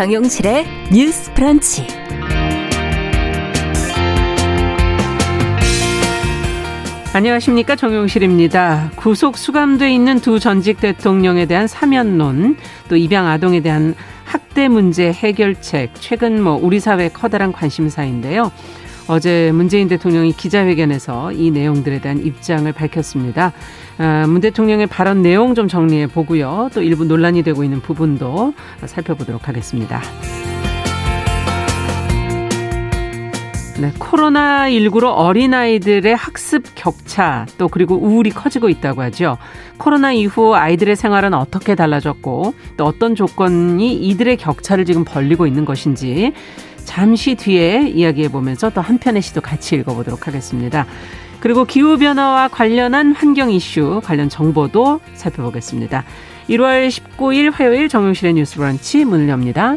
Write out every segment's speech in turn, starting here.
정용실의 뉴스 프런치. 안녕하십니까 정용실입니다. 구속 수감돼 있는 두 전직 대통령에 대한 사면론, 또 입양 아동에 대한 학대 문제 해결책, 최근 뭐 우리 사회 커다란 관심사인데요. 어제 문재인 대통령이 기자회견에서 이 내용들에 대한 입장을 밝혔습니다. 아, 문 대통령의 발언 내용 좀 정리해 보고요. 또 일부 논란이 되고 있는 부분도 살펴보도록 하겠습니다. 네, 코로나19로 어린아이들의 학습 격차 또 그리고 우울이 커지고 있다고 하죠. 코로나 이후 아이들의 생활은 어떻게 달라졌고 또 어떤 조건이 이들의 격차를 지금 벌리고 있는 것인지 잠시 뒤에 이야기해 보면서 또 한 편의 시도 같이 읽어보도록 하겠습니다. 그리고 기후변화와 관련한 환경 이슈 관련 정보도 살펴보겠습니다. 1월 19일 화요일 정용실의 뉴스 브런치 문을 엽니다.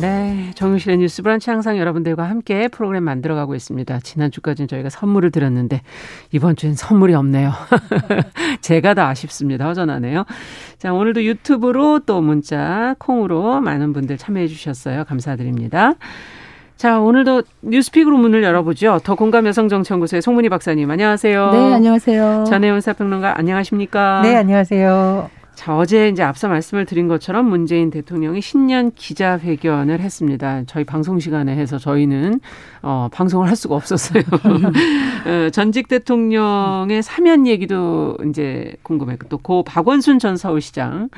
네, 정유실의 뉴스 브런치 항상 여러분들과 함께 프로그램 만들어가고 있습니다. 지난주까지는 저희가 선물을 드렸는데 이번 주엔 선물이 없네요. 제가 다 아쉽습니다. 허전하네요. 자, 오늘도 유튜브로 또 문자, 콩으로 많은 분들 참여해 주셨어요. 감사드립니다. 자, 오늘도 뉴스픽으로 문을 열어보죠. 더 공감 여성정치연구소의 송문희 박사님, 안녕하세요. 네, 안녕하세요. 전혜원 사평론가, 안녕하십니까? 네, 안녕하세요. 자, 어제 이제 앞서 말씀을 드린 것처럼 문재인 대통령이 신년 기자회견을 했습니다. 저희 방송 시간에 해서 저희는 어, 방송을 할 수가 없었어요. 어, 전직 대통령의 사면 얘기도 이제 궁금했고 또 고 박원순 전 서울시장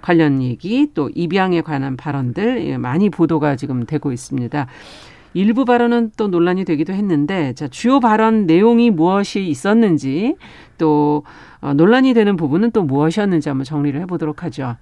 관련 얘기 또 입양에 관한 발언들 예, 많이 보도가 지금 되고 있습니다. 일부 발언은 또 논란이 되기도 했는데 자, 주요 발언 내용이 무엇이 있었는지 또 어, 논란이 되는 부분은 또 무엇이었는지 한번 정리를 해보도록 하죠.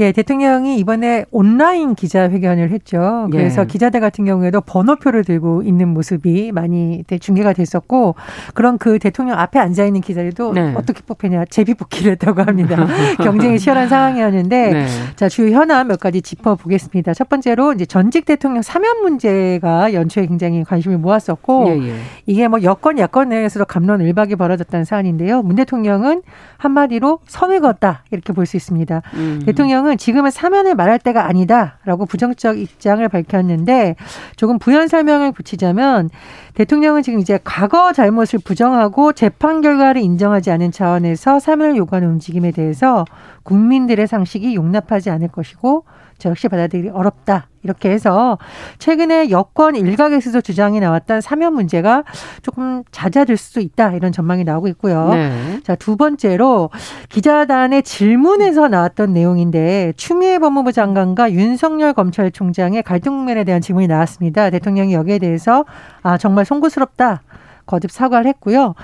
예, 대통령이 이번에 온라인 기자회견을 했죠. 그래서 예. 기자들 같은 경우에도 번호표를 들고 있는 모습이 많이 중계가 됐었고, 그런 그 대통령 앞에 앉아 있는 기자들도 네. 어떻게 뽑혔냐 제비 뽑기를 했다고 합니다. 경쟁이 치열한 상황이었는데, 네. 자 주요 현안 몇 가지 짚어 보겠습니다. 첫 번째로 이제 전직 대통령 사면 문제가 연초에 굉장히 관심을 모았었고, 예, 예. 이게 뭐 여권 야권 내에서도 감론 을박이 벌어졌다는 사안인데요. 문 대통령은 한마디로 선을 그었다 이렇게 볼 수 있습니다. 음. 대통령은 지금은 사면을 말할 때가 아니다라고 부정적 입장을 밝혔는데 조금 부연 설명을 붙이자면 대통령은 지금 이제 과거 잘못을 부정하고 재판 결과를 인정하지 않은 차원에서 사면을 요구하는 움직임에 대해서 국민들의 상식이 용납하지 않을 것이고 저 역시 받아들이기 어렵다. 이렇게 해서 최근에 여권 일각에서도 주장이 나왔던 사면 문제가 조금 잦아들 수도 있다. 이런 전망이 나오고 있고요. 네. 자, 두 번째로 기자단의 질문에서 나왔던 내용인데 추미애 법무부 장관과 윤석열 검찰총장의 갈등 국면에 대한 질문이 나왔습니다. 대통령이 여기에 대해서 아, 정말 송구스럽다. 거듭 사과를 했고요.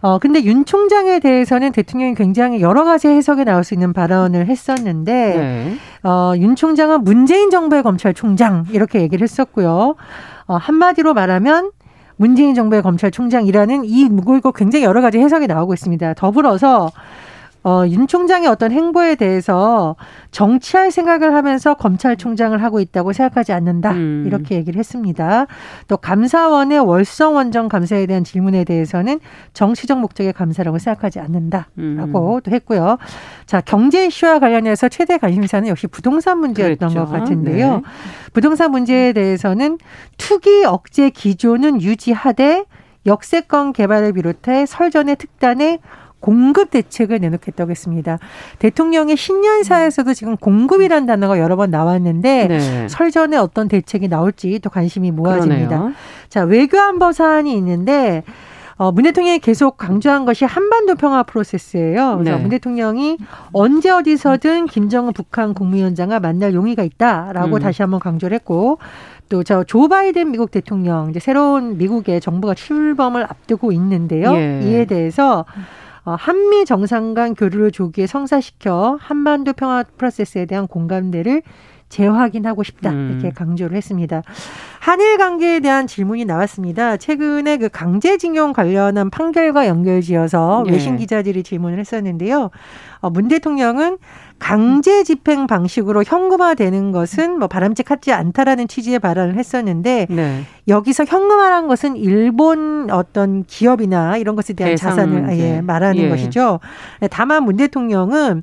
어, 근데 윤 총장에 대해서는 대통령이 굉장히 여러 가지 해석이 나올 수 있는 발언을 했었는데, 네. 어, 윤 총장은 문재인 정부의 검찰총장, 이렇게 얘기를 했었고요. 어, 한마디로 말하면, 문재인 정부의 검찰총장이라는 이 무골고 굉장히 여러 가지 해석이 나오고 있습니다. 더불어서 어, 윤 총장의 어떤 행보에 대해서 정치할 생각을 하면서 검찰총장을 하고 있다고 생각하지 않는다. 음. 이렇게 얘기를 했습니다. 또 감사원의 월성 원정 감사에 대한 질문에 대해서는 정치적 목적의 감사라고 생각하지 않는다라고 음. 또 했고요. 자, 경제 이슈와 관련해서 최대 관심사는 역시 부동산 문제였던 그랬죠. 것 같은데요. 네. 부동산 문제에 대해서는 투기 억제 기조는 유지하되 역세권 개발을 비롯해 설전의 특단의 공급 대책을 내놓겠다고 했습니다. 대통령의 신년사에서도 지금 공급이라는 단어가 여러 번 나왔는데 네. 설전에 어떤 대책이 나올지 또 관심이 모아집니다. 그러네요. 자, 외교안보 사안이 있는데 어, 문 대통령이 계속 강조한 것이 한반도 평화 프로세스예요. 그래서 네. 문 대통령이 언제 어디서든 김정은 북한 국무위원장과 만날 용의가 있다라고 음. 다시 한번 강조를 했고 또 저 조 바이든 미국 대통령 이제 새로운 미국의 정부가 출범을 앞두고 있는데요. 예. 이에 대해서 어, 한미 정상 간 교류를 조기에 성사시켜 한반도 평화 프로세스에 대한 공감대를 재확인하고 싶다 음. 이렇게 강조를 했습니다. 한일 관계에 대한 질문이 나왔습니다. 최근에 그 강제징용 관련한 판결과 연결지어서 네. 외신 기자들이 질문을 했었는데요. 어, 문 대통령은 강제 집행 방식으로 현금화되는 것은 뭐 바람직하지 않다라는 취지의 발언을 했었는데 네. 여기서 현금화란 것은 일본 어떤 기업이나 이런 것에 대한 자산을 예, 말하는 예. 것이죠. 다만 문 대통령은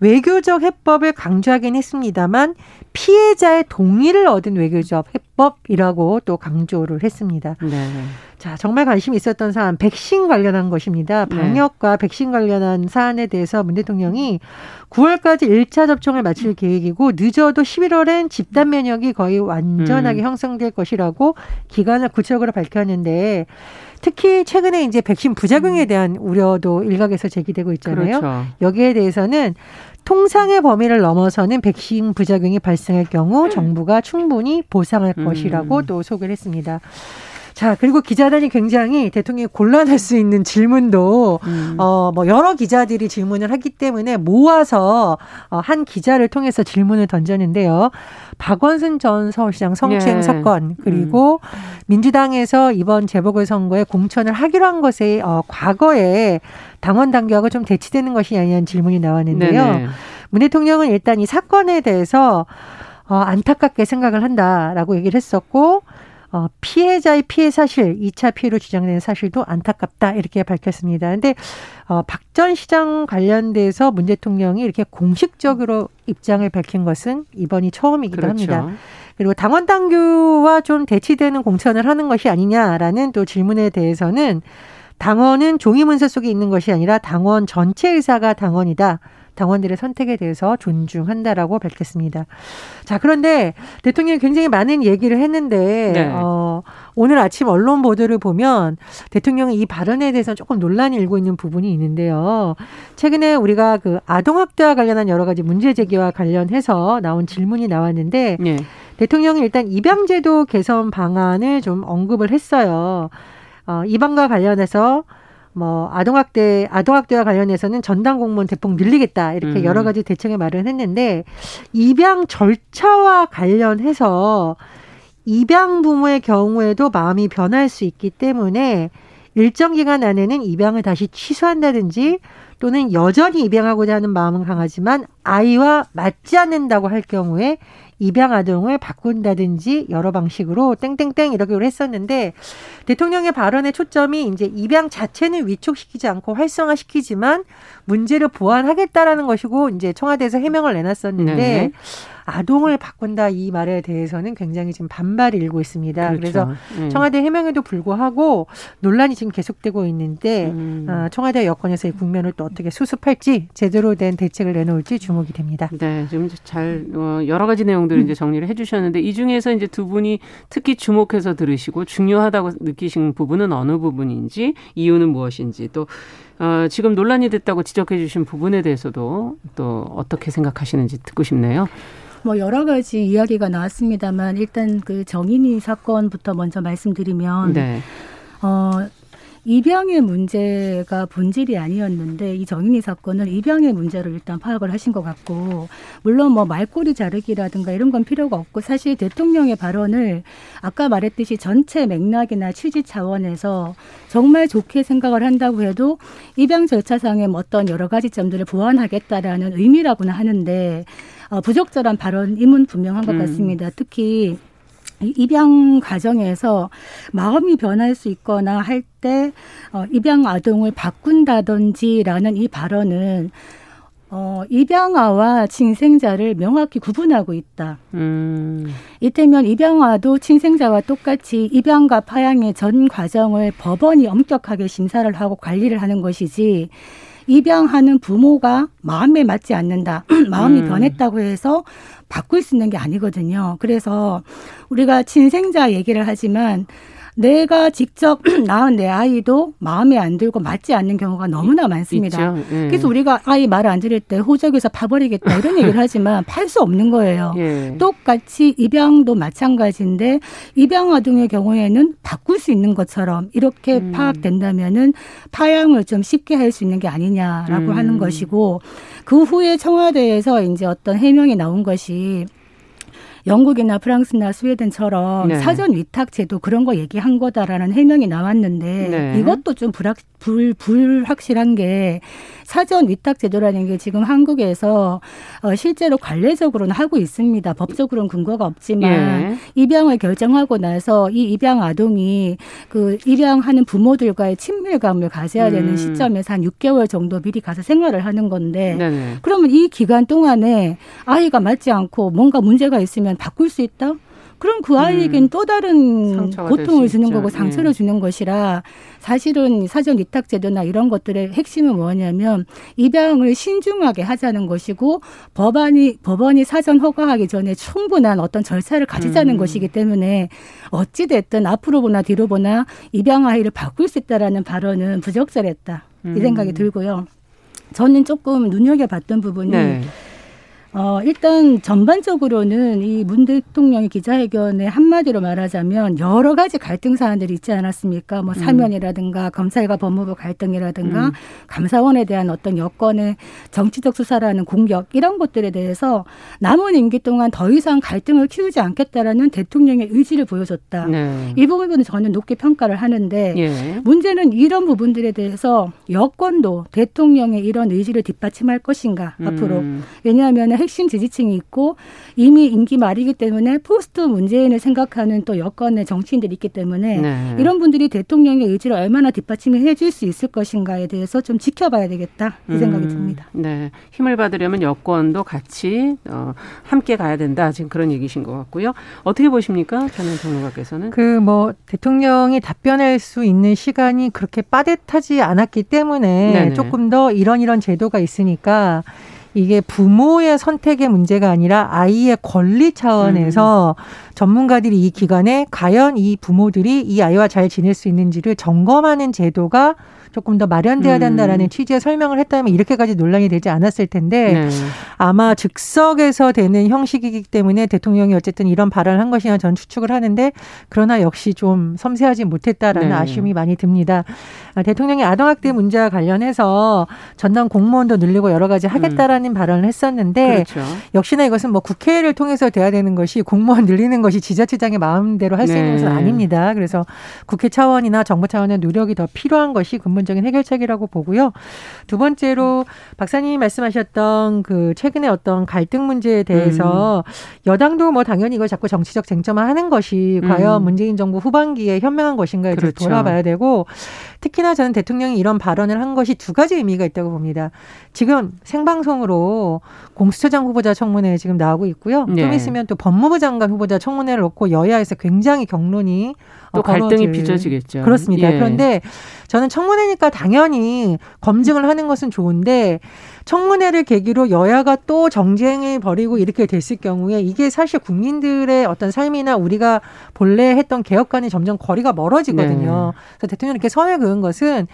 외교적 해법을 강조하긴 했습니다만 피해자의 동의를 얻은 외교적 해법이라고 또 강조를 했습니다. 네. 자, 정말 관심이 있었던 사안, 백신 관련한 것입니다. 네. 방역과 네. 백신 관련한 사안에 대해서 문 대통령이 9월까지 1차 접종을 마칠 계획이고 늦어도 11월엔 집단 면역이 거의 완전하게 음. 형성될 것이라고 기간을 구체적으로 밝혔는데 특히 최근에 이제 백신 부작용에 음. 대한 우려도 일각에서 제기되고 있잖아요. 그렇죠. 여기에 대해서는 통상의 범위를 넘어서는 백신 부작용이 발생할 경우 정부가 충분히 보상할 음. 것이라고 또 소개를 했습니다. 자, 그리고 기자단이 굉장히 대통령이 곤란할 수 있는 질문도, 음. 어, 뭐, 여러 기자들이 질문을 하기 때문에 모아서, 어, 한 기자를 통해서 질문을 던졌는데요. 박원순 전 서울시장 성추행 예. 사건, 그리고 음. 민주당에서 이번 재보궐선거에 공천을 하기로 한 것에, 어, 과거에 당원 당규하고 좀 대치되는 것이 아니냐는 질문이 나왔는데요. 네네. 문 대통령은 일단 이 사건에 대해서, 어, 안타깝게 생각을 한다라고 얘기를 했었고, 어, 피해자의 피해 사실, 2차 피해로 주장되는 사실도 안타깝다 이렇게 밝혔습니다. 근데 어, 박 전 시장 관련돼서 문 대통령이 이렇게 공식적으로 입장을 밝힌 것은 이번이 처음이기도 그렇죠. 합니다. 그리고 당원 당규와 좀 대치되는 공천을 하는 것이 아니냐라는 또 질문에 대해서는 당원은 종이 문서 속에 있는 것이 아니라 당원 전체 의사가 당원이다. 당원들의 선택에 대해서 존중한다라고 밝혔습니다. 자, 그런데 대통령이 굉장히 많은 얘기를 했는데 네. 어, 오늘 아침 언론 보도를 보면 대통령이 이 발언에 대해서 조금 논란이 일고 있는 부분이 있는데요. 최근에 우리가 그 아동학대와 관련한 여러 가지 문제 제기와 관련해서 나온 질문이 나왔는데 네. 대통령이 일단 입양제도 개선 방안을 좀 언급을 했어요. 어, 입양과 관련해서 뭐 아동학대 아동학대와 관련해서는 전담 공무원 대폭 늘리겠다 이렇게 음. 여러 가지 대책을 마련했는데 입양 절차와 관련해서 입양 부모의 경우에도 마음이 변할 수 있기 때문에 일정 기간 안에는 입양을 다시 취소한다든지 또는 여전히 입양하고자 하는 마음은 강하지만 아이와 맞지 않는다고 할 경우에 입양 아동을 바꾼다든지 여러 방식으로 땡땡땡 이렇게 했었는데 대통령의 발언의 초점이 이제 입양 자체는 위촉시키지 않고 활성화시키지만 문제를 보완하겠다라는 것이고 이제 청와대에서 해명을 내놨었는데 네. 아동을 바꾼다 이 말에 대해서는 굉장히 지금 반발이 일고 있습니다. 그렇죠. 그래서 음. 청와대 해명에도 불구하고 논란이 지금 계속되고 있는데 음. 어, 청와대 여권에서 이 국면을 또 어떻게 수습할지 제대로 된 대책을 내놓을지 주목이 됩니다. 네, 지금 잘 어, 여러 가지 내용들을 음. 이제 정리를 해주셨는데 이 중에서 이제 두 분이 특히 주목해서 들으시고 중요하다고 느끼신 부분은 어느 부분인지 이유는 무엇인지 또 어, 지금 논란이 됐다고 지적해 주신 부분에 대해서도 또 어떻게 생각하시는지 듣고 싶네요. 뭐 여러 가지 이야기가 나왔습니다만 일단 그 정인이 사건부터 먼저 말씀드리면 네. 어 입양의 문제가 본질이 아니었는데 이 정인이 사건을 입양의 문제로 일단 파악을 하신 것 같고 물론 뭐 말꼬리 자르기라든가 이런 건 필요가 없고 사실 대통령의 발언을 아까 말했듯이 전체 맥락이나 취지 차원에서 정말 좋게 생각을 한다고 해도 입양 절차상의 어떤 여러 가지 점들을 보완하겠다라는 의미라고는 하는데 어, 부적절한 발언임은 분명한 것 음. 같습니다. 특히 입양 과정에서 마음이 변할 수 있거나 할때 어, 입양 아동을 바꾼다든지라는 이 발언은 어, 입양아와 친생자를 명확히 구분하고 있다. 음. 이때면 입양아도 친생자와 똑같이 입양과 파양의 전 과정을 법원이 엄격하게 심사를 하고 관리를 하는 것이지 입양하는 부모가 마음에 맞지 않는다. 마음이 음. 변했다고 해서 바꿀 수 있는 게 아니거든요. 그래서 우리가 친생자 얘기를 하지만 내가 직접 낳은 내 아이도 마음에 안 들고 맞지 않는 경우가 너무나 많습니다. 예. 그래서 우리가 아이 말을 안 들을 때 호적에서 파버리겠다 이런 얘기를 하지만 팔 수 없는 거예요. 예. 똑같이 입양도 마찬가지인데 입양 아동의 경우에는 바꿀 수 있는 것처럼 이렇게 음. 파악된다면은 파양을 좀 쉽게 할 수 있는 게 아니냐라고 음. 하는 것이고 그 후에 청와대에서 이제 어떤 해명이 나온 것이 영국이나 프랑스나 스웨덴처럼 네. 사전 위탁 제도 그런 거 얘기한 거다라는 해명이 나왔는데 네. 이것도 좀 불확 불 불확실한 게 사전 위탁 제도라는 게 지금 한국에서 어, 실제로 관례적으로는 하고 있습니다. 법적으로는 근거가 없지만 예. 입양을 결정하고 나서 이 입양 아동이 그 입양하는 부모들과의 친밀감을 가져야 되는 음. 시점에서 한 6개월 정도 미리 가서 생활을 하는 건데 네네. 그러면 이 기간 동안에 아이가 맞지 않고 뭔가 문제가 있으면 바꿀 수 있다? 그럼 그 아이에겐 음. 또 다른 고통을 주는 거고 상처를 예. 주는 것이라 사실은 사전 위탁 제도나 이런 것들의 핵심은 뭐냐면 입양을 신중하게 하자는 것이고 법안이 법원이 사전 허가하기 전에 충분한 어떤 절차를 가지자는 음. 것이기 때문에 어찌 됐든 앞으로 보나 뒤로 보나 입양 아이를 바꿀 수 있다라는 발언은 부적절했다 음. 이 생각이 들고요. 저는 조금 눈여겨봤던 부분이 네. 어, 일단 전반적으로는 이 문 대통령의 기자회견에 한마디로 말하자면 여러 가지 갈등 사안들이 있지 않았습니까? 뭐 음. 사면이라든가 검찰과 법무부 갈등이라든가 음. 감사원에 대한 어떤 여권의 정치적 수사라는 공격 이런 것들에 대해서 남은 임기 동안 더 이상 갈등을 키우지 않겠다라는 대통령의 의지를 보여줬다. 네. 이 부분은 저는 높게 평가를 하는데 예. 문제는 이런 부분들에 대해서 여권도 대통령의 이런 의지를 뒷받침할 것인가 음. 앞으로 왜냐하면 핵심 지지층이 있고 이미 임기 말이기 때문에 포스트 문재인을 생각하는 또 여권의 정치인들이 있기 때문에 네. 이런 분들이 대통령의 의지를 얼마나 뒷받침을 해줄 수 있을 것인가에 대해서 좀 지켜봐야 되겠다 이 생각이 음, 듭니다. 네, 힘을 받으려면 여권도 같이 어, 함께 가야 된다 지금 그런 얘기신 것 같고요. 어떻게 보십니까, 전현 평론가께서는? 그 뭐 대통령이 답변할 수 있는 시간이 그렇게 빠듯하지 않았기 때문에 네네. 조금 더 이런 이런 제도가 있으니까. 이게 부모의 선택의 문제가 아니라 아이의 권리 차원에서 음. 전문가들이 이 기간에 과연 이 부모들이 이 아이와 잘 지낼 수 있는지를 점검하는 제도가 조금 더 마련돼야 음. 된다라는 음. 취지의 설명을 했다면 이렇게까지 논란이 되지 않았을 텐데 네. 아마 즉석에서 되는 형식이기 때문에 대통령이 어쨌든 이런 발언을 한 것이냐 전 추측을 하는데 그러나 역시 좀 섬세하지 못했다라는 네. 아쉬움이 많이 듭니다. 아, 대통령이 아동학대 문제와 관련해서 전담 공무원도 늘리고 여러 가지 하겠다라는 음. 발언을 했었는데 그렇죠. 역시나 이것은 뭐 국회를 통해서 돼야 되는 것이 공무원 늘리는 것이 지자체장의 마음대로 할수 있는 네. 것은 아닙니다. 그래서 국회 차원이나 정부 차원의 노력이 더 필요한 것이 근본적인 해결책이라고 보고요. 두 번째로 박사님이 말씀하셨던 그 최근에 어떤 갈등 문제에 대해서 음. 여당도 뭐 당연히 이걸 자꾸 정치적 쟁점화하는 것이 과연 음. 문재인 정부 후반기에 현명한 것인가에 그렇죠. 돌아봐야 되고 특히나 저는 대통령이 이런 발언을 한 것이 두 가지 의미가 있다고 봅니다. 지금 생방송으로 공수처장 후보자 청문회 지금 나오고 있고요. 네. 좀 있으면 또 법무부 장관 후보자 청문회를 놓고 여야에서 굉장히 경론이 또 갈등이 빚어지겠죠. 그렇습니다. 예. 그런데 저는 청문회 니까 당연히 검증을 하는 것은 좋은데 청문회를 계기로 여야가 또 정쟁을 벌이고 이렇게 됐을 경우에 이게 사실 국민들의 어떤 삶이나 우리가 본래 했던 개혁과는 점점 거리가 멀어지거든요. 네. 그래서 대통령이 이렇게 선을 그은 것은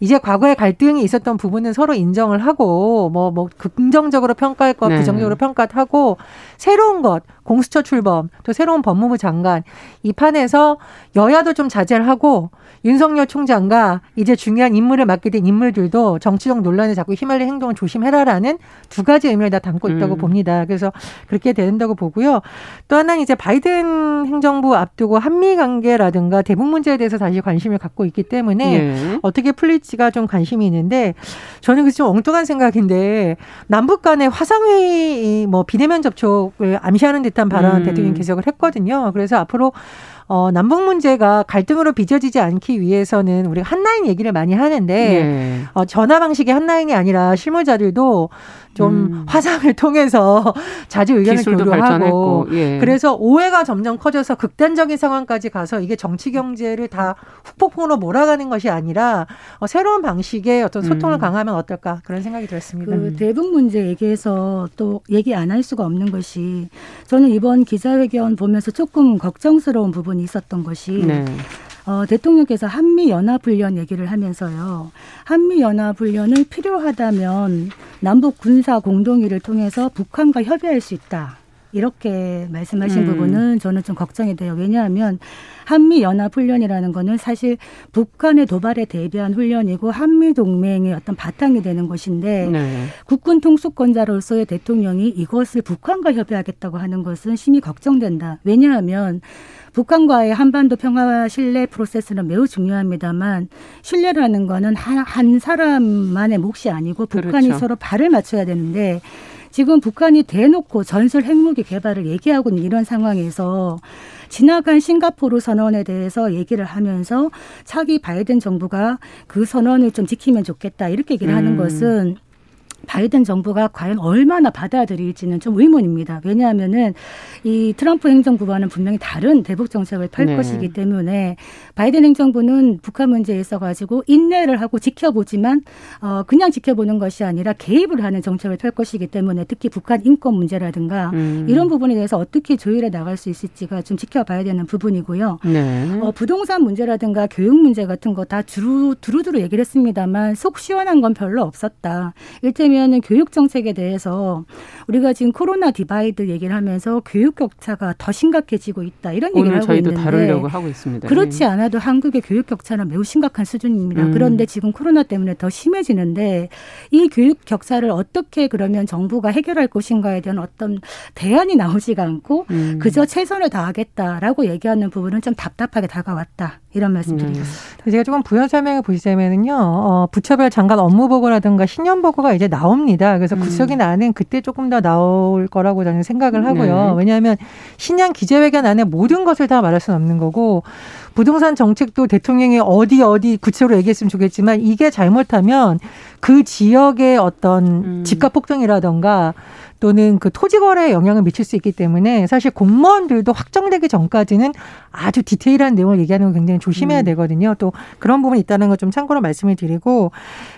이제 과거에 갈등이 있었던 부분은 서로 인정을 하고 뭐, 뭐 긍정적으로 평가할 것, 네. 부정적으로 평가하고 새로운 것, 공수처 출범, 또 새로운 법무부 장관 이 판에서 여야도 좀 자제를 하고 윤석열 총장과 이제 중요한 임무를 맡게 된 인물들도 정치적 논란에 자꾸 휘말릴 행동을 조심해라라는 두 가지 의미를 다 담고 있다고 음. 봅니다. 그래서 그렇게 된다고 보고요. 또 하나는 이제 바이든 행정부 앞두고 한미 관계라든가 대북 문제에 대해서 다시 관심을 갖고 있기 때문에 예. 어떻게 풀릴지가 좀 관심이 있는데 저는 그래서 좀 엉뚱한 생각인데 남북 간의 화상회의 뭐 비대면 접촉 을 암시하는 듯한 발언 음. 대통령이 계속을 했거든요. 그래서 앞으로 어, 남북 문제가 갈등으로 빚어지지 않기 위해서는 우리가 한라인 얘기를 많이 하는데 네. 어, 전화 방식의 한라인이 아니라 실무자들도 좀 음. 화상을 통해서 자주 의견을 교류하고 예. 그래서 오해가 점점 커져서 극단적인 상황까지 가서 이게 정치 경제를 다 후폭풍으로 몰아가는 것이 아니라 어, 새로운 방식의 어떤 소통을 음. 강하면 어떨까 그런 생각이 들었습니다. 그 대북 문제 얘기해서 또 얘기 안 할 수가 없는 것이 저는 이번 기자회견 보면서 조금 걱정스러운 부분 이 있었던 것이 네. 어, 대통령께서 한미 연합 훈련 얘기를 하면서요. 한미 연합 훈련을 필요하다면 남북 군사 공동위를 통해서 북한과 협의할 수 있다. 이렇게 말씀하신 음. 부분은 저는 좀 걱정이 돼요. 왜냐하면 한미 연합 훈련이라는 거는 사실 북한의 도발에 대비한 훈련이고 한미 동맹의 어떤 바탕이 되는 것인데 네. 국군 통수권자로서의 대통령이 이것을 북한과 협의하겠다고 하는 것은 심히 걱정된다. 왜냐하면 북한과의 한반도 평화 신뢰 프로세스는 매우 중요합니다만 신뢰라는 거는 한, 한 사람만의 몫이 아니고 북한이 그렇죠. 서로 발을 맞춰야 되는데 지금 북한이 대놓고 전술 핵무기 개발을 얘기하고 있는 이런 상황에서 지나간 싱가포르 선언에 대해서 얘기를 하면서 차기 바이든 정부가 그 선언을 좀 지키면 좋겠다 이렇게 얘기를 음. 하는 것은 바이든 정부가 과연 얼마나 받아들일지는 좀 의문입니다. 왜냐하면은 이 트럼프 행정부와는 분명히 다른 대북 정책을 펼 네. 것이기 때문에 바이든 행정부는 북한 문제에 있어 가지고 인내를 하고 지켜보지만 어 그냥 지켜보는 것이 아니라 개입을 하는 정책을 펼 것이기 때문에 특히 북한 인권 문제라든가 음. 이런 부분에 대해서 어떻게 조율해 나갈 수 있을지가 좀 지켜봐야 되는 부분이고요. 네. 어 부동산 문제라든가 교육 문제 같은 거 다 두루 두루두루 얘기를 했습니다만 속 시원한 건 별로 없었다. 일테면 은 교육 정책에 대해서 우리가 지금 코로나 divide 얘기를 하면서 교육 격차가 더 심각해지고 있다 이런 얘기를 하고 있는데 다루려고 하고 있습니다. 그렇지 네. 않아도 한국의 교육 격차는 매우 심각한 수준입니다. 음. 그런데 지금 코로나 때문에 더 심해지는데 이 교육 격차를 어떻게 그러면 정부가 해결할 것인가에 대한 어떤 대안이 나오지가 않고 음. 그저 최선을 다하겠다라고 얘기하는 부분은 좀 답답하게 다가왔다. 이런 말씀 드리겠습니다. 음. 제가 조금 부연 설명을 보시자면은요, 어, 부처별 장관 업무 보고라든가 신년 보고가 이제 나옵니다. 그래서 음. 구속이 나는 그때 조금 더 나올 거라고 저는 생각을 하고요. 네. 왜냐하면 신년 기자회견 안에 모든 것을 다 말할 수는 없는 거고, 부동산 정책도 대통령이 어디 어디 구체적으로 얘기했으면 좋겠지만 이게 잘못하면 그 지역의 어떤 음. 집값 폭등이라던가 또는 그 토지 거래에 영향을 미칠 수 있기 때문에 사실 공무원들도 확정되기 전까지는 아주 디테일한 내용을 얘기하는 건 굉장히 조심해야 음. 되거든요. 또 그런 부분이 있다는 거좀 참고로 말씀을 드리고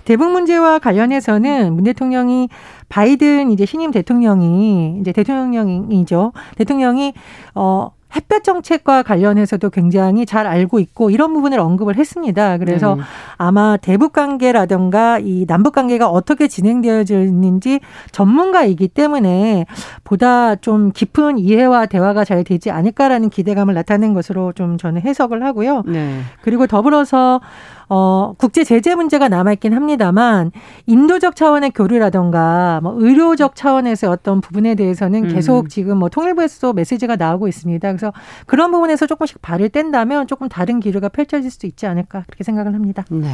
대북 문제와 관련해서는 문 대통령이 바이든 이제 신임 대통령이 이제 대통령이죠. 대통령이 어 햇볕 정책과 관련해서도 굉장히 잘 알고 있고 이런 부분을 언급을 했습니다. 그래서 네. 아마 대북 관계라든가 이 남북 관계가 어떻게 진행되어져 있는지 전문가이기 때문에 보다 좀 깊은 이해와 대화가 잘 되지 않을까라는 기대감을 나타낸 것으로 좀 저는 해석을 하고요. 네. 그리고 더불어서 어, 국제 제재 문제가 남아있긴 합니다만 인도적 차원의 교류라던가 뭐 의료적 차원에서 어떤 부분에 대해서는 음. 계속 지금 뭐 통일부에서도 메시지가 나오고 있습니다. 그래서 그런 부분에서 조금씩 발을 뗀다면 조금 다른 기류가 펼쳐질 수 있지 않을까 그렇게 생각을 합니다. 네.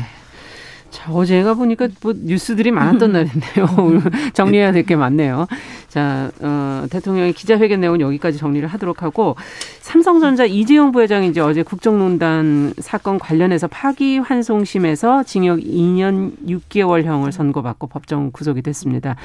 자, 어제가 보니까 뭐 뉴스들이 많았던 날인데요. 정리해야 될 게 많네요. 자, 어, 대통령의 기자회견 내용은 여기까지 정리를 하도록 하고 삼성전자 이재용 부회장이 이제 어제 국정농단 사건 관련해서 파기환송심에서 징역 2년 6개월형을 선고받고 법정 구속이 됐습니다.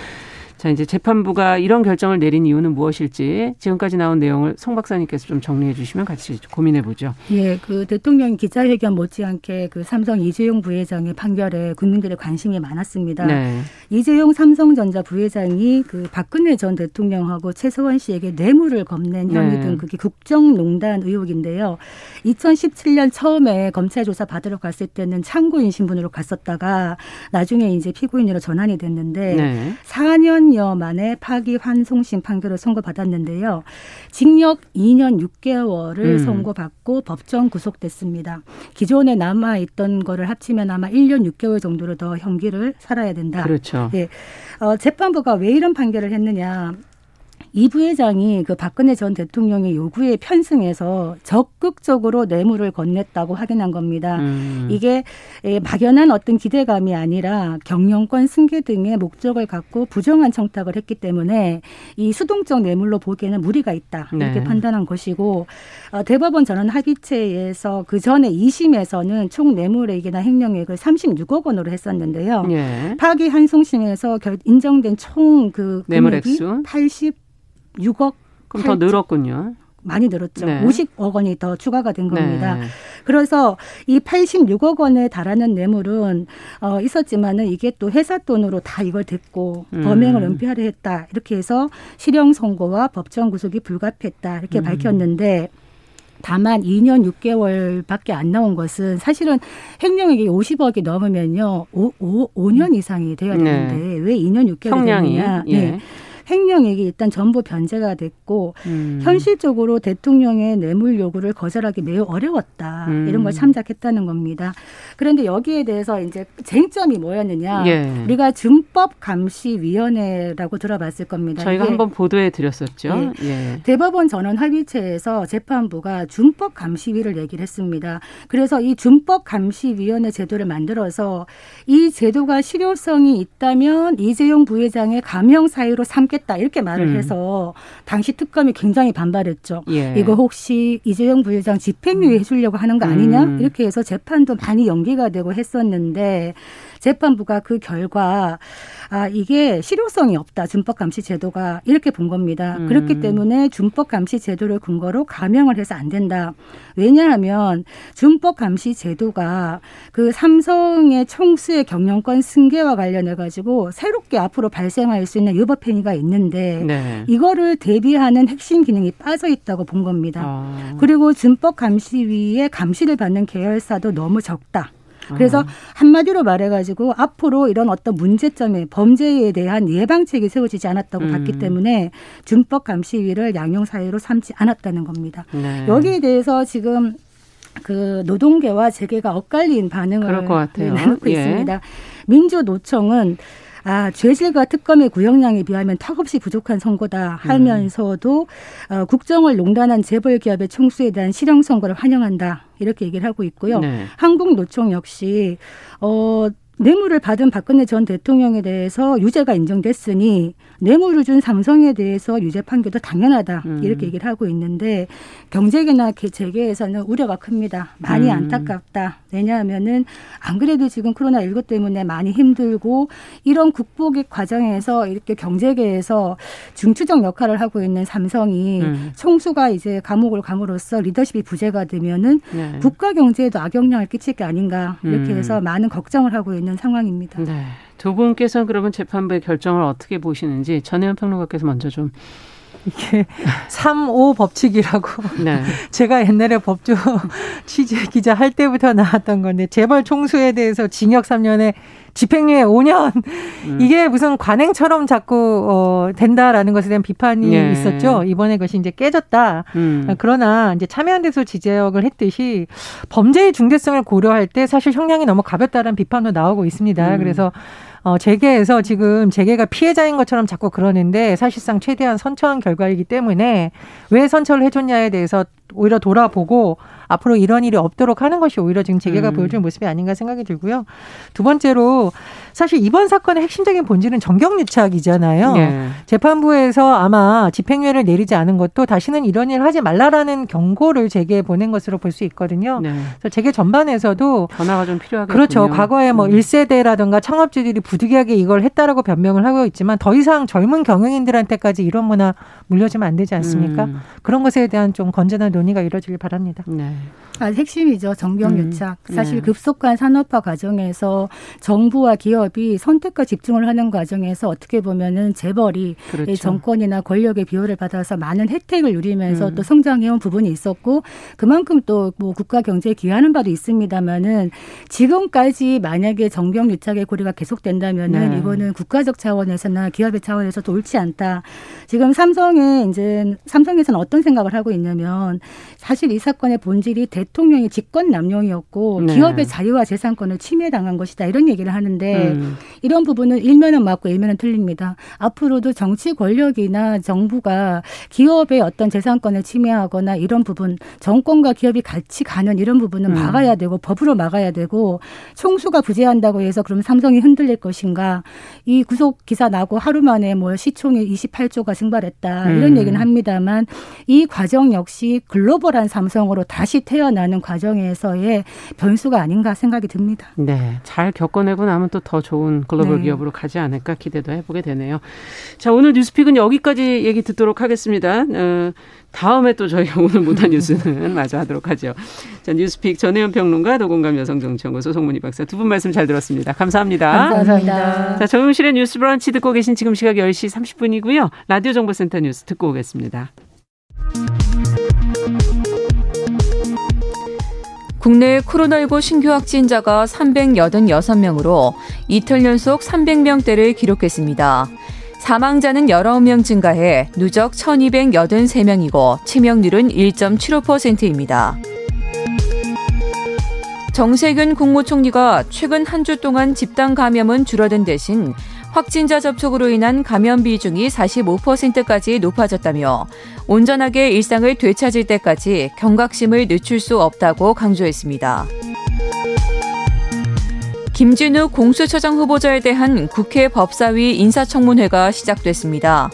자, 이제 재판부가 이런 결정을 내린 이유는 무엇일지 지금까지 나온 내용을 송 박사님께서 좀 정리해 주시면 같이 고민해 보죠. 예, 그 대통령 기자회견 못지않게 그 삼성 이재용 부회장의 판결에 국민들의 관심이 많았습니다. 네. 이재용 삼성전자 부회장이 그 박근혜 전 대통령하고 최서원 씨에게 뇌물을 겁낸 혐의 네. 등 그게 국정농단 의혹인데요. 2017년 처음에 검찰 조사 받으러 갔을 때는 참고인 신분으로 갔었다가 나중에 이제 피고인으로 전환이 됐는데 네. 4년 3여 만에 파기환송심 판결을 선고받았는데요. 징역 2년 6개월을 음. 선고받고 법정 구속됐습니다. 기존에 남아 있던 거를 합치면 아마 1년 6개월 정도로 더 형기를 살아야 된다. 그렇죠. 예. 어, 재판부가 왜 이런 판결을 했느냐. 이 부회장이 그 박근혜 전 대통령의 요구에 편승해서 적극적으로 뇌물을 건넸다고 확인한 겁니다. 음. 이게 예, 막연한 어떤 기대감이 아니라 경영권 승계 등의 목적을 갖고 부정한 청탁을 했기 때문에 이 수동적 뇌물로 보기에는 무리가 있다 이렇게 네. 판단한 것이고 어, 대법원 전원 합의체에서 그 전에 2심에서는 총 뇌물액이나 횡령액을 36억 원으로 했었는데요. 예. 파기 한송심에서 인정된 총그 금액이 80 6억 그럼 8, 더 늘었군요. 많이 늘었죠. 네. 50억 원이 더 추가가 된 겁니다. 네. 그래서 이 86억 원에 달하는 뇌물은 어 있었지만은 이게 또 회사 돈으로 다 이걸 댔고 음. 범행을 은폐하려 했다. 이렇게 해서 실형 선고와 법정 구속이 불가피했다. 이렇게 음. 밝혔는데 다만 2년 6개월밖에 안 나온 것은 사실은 횡령액이 50억이 넘으면요. 5, 5, 5년 이상이 돼야 되는데 네. 왜 2년 6개월이 되느냐. 예. 네. 횡령액이 일단 전부 변제가 됐고 음. 현실적으로 대통령의 뇌물 요구를 거절하기 매우 어려웠다 음. 이런 걸 참작했다는 겁니다. 그런데 여기에 대해서 이제 쟁점이 뭐였느냐? 예. 우리가 준법 감시위원회라고 들어봤을 겁니다. 저희가 한번 보도해 드렸었죠. 예. 예. 대법원 전원 합의체에서 재판부가 준법 감시위를 얘기를 했습니다. 그래서 이 준법 감시위원회 제도를 만들어서 이 제도가 실효성이 있다면 이재용 부회장의 감형 사유로 삼겠 하겠다 이렇게 말을 음. 해서 당시 특검이 굉장히 반발했죠. 예. 이거 혹시 이재용 부회장 집행유예 해주려고 하는 거 아니냐 음. 이렇게 해서 재판도 많이 연기가 되고 했었는데 재판부가 그 결과 아 이게 실효성이 없다 준법 감시 제도가 이렇게 본 겁니다. 음. 그렇기 때문에 준법 감시 제도를 근거로 감형을 해서 안 된다. 왜냐하면 준법 감시 제도가 그 삼성의 총수의 경영권 승계와 관련해 가지고 새롭게 앞으로 발생할 수 있는 유법 행위가 있는 데 네. 이거를 대비하는 핵심 기능이 빠져 있다고 본 겁니다. 아. 그리고 준법 감시위에 감시를 받는 계열사도 너무 적다. 그래서 아. 한마디로 말해가지고 앞으로 이런 어떤 문제점에 범죄에 대한 예방책이 세워지지 않았다고 음. 봤기 때문에 준법 감시위를 양형 사유로 삼지 않았다는 겁니다. 네. 여기에 대해서 지금 그 노동계와 재계가 엇갈린 반응을 내놓고 예. 있습니다. 민주노총은 아, 죄질과 특검의 구형량에 비하면 턱없이 부족한 선거다 하면서도 음. 어, 국정을 농단한 재벌 기업의 총수에 대한 실형 선거를 환영한다. 이렇게 얘기를 하고 있고요. 네. 한국노총 역시 어 뇌물을 받은 박근혜 전 대통령에 대해서 유죄가 인정됐으니 뇌물을 준 삼성에 대해서 유죄 판결도 당연하다 음. 이렇게 얘기를 하고 있는데 경제계나 재계에서는 우려가 큽니다. 많이 음. 안타깝다. 왜냐하면은 안 그래도 지금 코로나 19 때문에 많이 힘들고 이런 극복의 과정에서 이렇게 경제계에서 중추적 역할을 하고 있는 삼성이 음. 총수가 이제 감옥을 감으로써 리더십이 부재가 되면은 네. 국가 경제에도 악영향을 끼칠 게 아닌가 이렇게 음. 해서 많은 걱정을 하고 있는 상황입니다. 네. 두 분께서는 그러면 재판부의 결정을 어떻게 보시는지 전혜연 평론가께서 먼저 좀 이게 3오 법칙이라고 네. 제가 옛날에 법조 취재 기자 할 때부터 나왔던 건데 재벌 총수에 대해서 징역 3년에 집행유예 5년 음. 이게 무슨 관행처럼 자꾸 어 된다라는 것에 대한 비판이 예. 있었죠. 이번에 그것이 이제 깨졌다. 음. 그러나 이제 참여연대소 지적을 했듯이 범죄의 중대성을 고려할 때 사실 형량이 너무 가볍다라는 비판도 나오고 있습니다. 음. 그래서 어, 재계에서 지금 재계가 피해자인 것처럼 자꾸 그러는데 사실상 최대한 선처한 결과이기 때문에 왜 선처를 해줬냐에 대해서 오히려 돌아보고 앞으로 이런 일이 없도록 하는 것이 오히려 지금 재계가 음. 보여준 모습이 아닌가 생각이 들고요. 두 번째로 사실 이번 사건의 핵심적인 본질은 정경유착이잖아요. 네. 재판부에서 아마 집행유예를 내리지 않은 것도 다시는 이런 일 하지 말라라는 경고를 재계에 보낸 것으로 볼 수 있거든요. 네. 그래서 재계 전반에서도 변화가 좀 필요하겠군요. 그렇죠. 과거에 뭐 음. 1세대라든가 창업주들이 부득이하게 이걸 했다라고 변명을 하고 있지만 더 이상 젊은 경영인들한테까지 이런 문화 물려주면 안 되지 않습니까? 음. 그런 것에 대한 좀 건전한 논의가 이루어지길 바랍니다. 네. 아, 핵심이죠. 정경유착. 음. 사실 네. 급속한 산업화 과정에서 정부와 기업이 선택과 집중을 하는 과정에서 어떻게 보면은 재벌이 그렇죠. 정권이나 권력의 비호를 받아서 많은 혜택을 누리면서 음. 또 성장해온 부분이 있었고 그만큼 또 뭐 국가 경제에 기하는 바도 있습니다만은 지금까지 만약에 정경유착의 고리가 계속된다면은 네. 이거는 국가적 차원에서나 기업의 차원에서도 옳지 않다. 지금 삼성에 이제 삼성에서는 어떤 생각을 하고 있냐면 사실 이 사건의 본질이 대통령의 직권 남용이었고 네. 기업의 자유와 재산권을 침해당한 것이다 이런 얘기를 하는데 음. 이런 부분은 일면은 맞고 일면은 틀립니다. 앞으로도 정치 권력이나 정부가 기업의 어떤 재산권을 침해하거나 이런 부분 정권과 기업이 같이 가는 이런 부분은 음. 막아야 되고 법으로 막아야 되고 총수가 부재한다고 해서 그럼 삼성이 흔들릴 것인가 이 구속 기사 나고 하루 만에 뭐 시총이 28조가 증발했다 이런 음. 얘기는 합니다만 이 과정 역시 글 로벌한 삼성으로 다시 태어나는 과정에서의 변수가 아닌가 생각이 듭니다. 네. 잘 겪어내고 나면 또 더 좋은 글로벌 네. 기업으로 가지 않을까 기대도 해보게 되네요. 자, 오늘 뉴스픽은 여기까지 얘기 듣도록 하겠습니다. 어, 다음에 또 저희가 오늘 못한 뉴스는 마저 하도록 하죠. 자, 뉴스픽 전혜연 평론가, 도공감 여성정치연구소 송문희 박사 두 분 말씀 잘 들었습니다. 감사합니다. 감사합니다. 자, 정용실의 뉴스 브런치 듣고 계신 지금 시각 10시 30분이고요. 라디오 정보센터 뉴스 듣고 오겠습니다. 국내 코로나19 신규 확진자가 386명으로 이틀 연속 300명대를 기록했습니다. 사망자는 19명 증가해 누적 1283명이고 치명률은 1.75%입니다. 정세균 국무총리가 최근 한 주 동안 집단 감염은 줄어든 대신 확진자 접촉으로 인한 감염 비중이 45%까지 높아졌다며 온전하게 일상을 되찾을 때까지 경각심을 늦출 수 없다고 강조했습니다. 김진우 공수처장 후보자에 대한 국회 법사위 인사청문회가 시작됐습니다.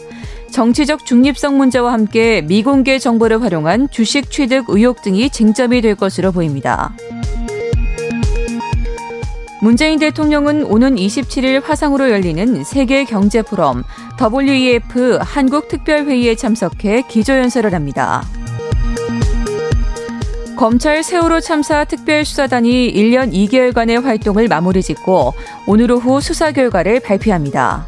정치적 중립성 문제와 함께 미공개 정보를 활용한 주식 취득 의혹 등이 쟁점이 될 것으로 보입니다. 문재인 대통령은 오는 27일 화상으로 열리는 세계 경제 포럼 WEF 한국 특별회의에 참석해 기조연설을 합니다. 검찰 세월호 참사 특별수사단이 1년 2개월간의 활동을 마무리 짓고 오늘 오후 수사 결과를 발표합니다.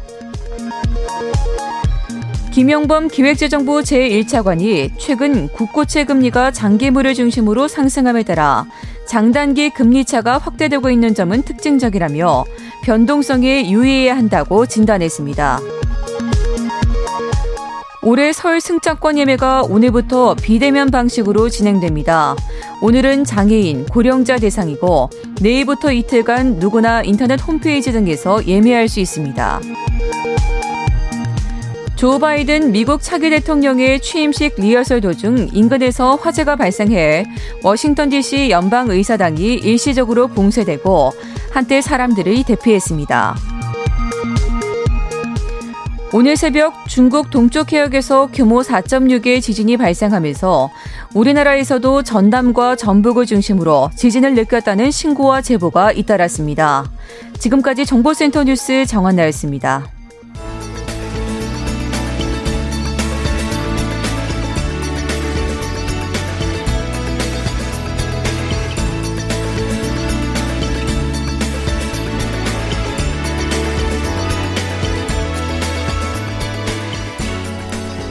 김영범 기획재정부 제1차관이 최근 국고채 금리가 장기물을 중심으로 상승함에 따라 장단기 금리차가 확대되고 있는 점은 특징적이라며 변동성에 유의해야 한다고 진단했습니다. 올해 설 승차권 예매가 오늘부터 비대면 방식으로 진행됩니다. 오늘은 장애인, 고령자 대상이고 내일부터 이틀간 누구나 인터넷 홈페이지 등에서 예매할 수 있습니다. 조 바이든 미국 차기 대통령의 취임식 리허설 도중 인근에서 화재가 발생해 워싱턴 DC 연방 의사당이 일시적으로 봉쇄되고 한때 사람들을 대피했습니다. 오늘 새벽 중국 동쪽 해역에서 규모 4.6의 지진이 발생하면서 우리나라에서도 전남과 전북을 중심으로 지진을 느꼈다는 신고와 제보가 잇따랐습니다. 지금까지 정보센터 뉴스 정한나였습니다.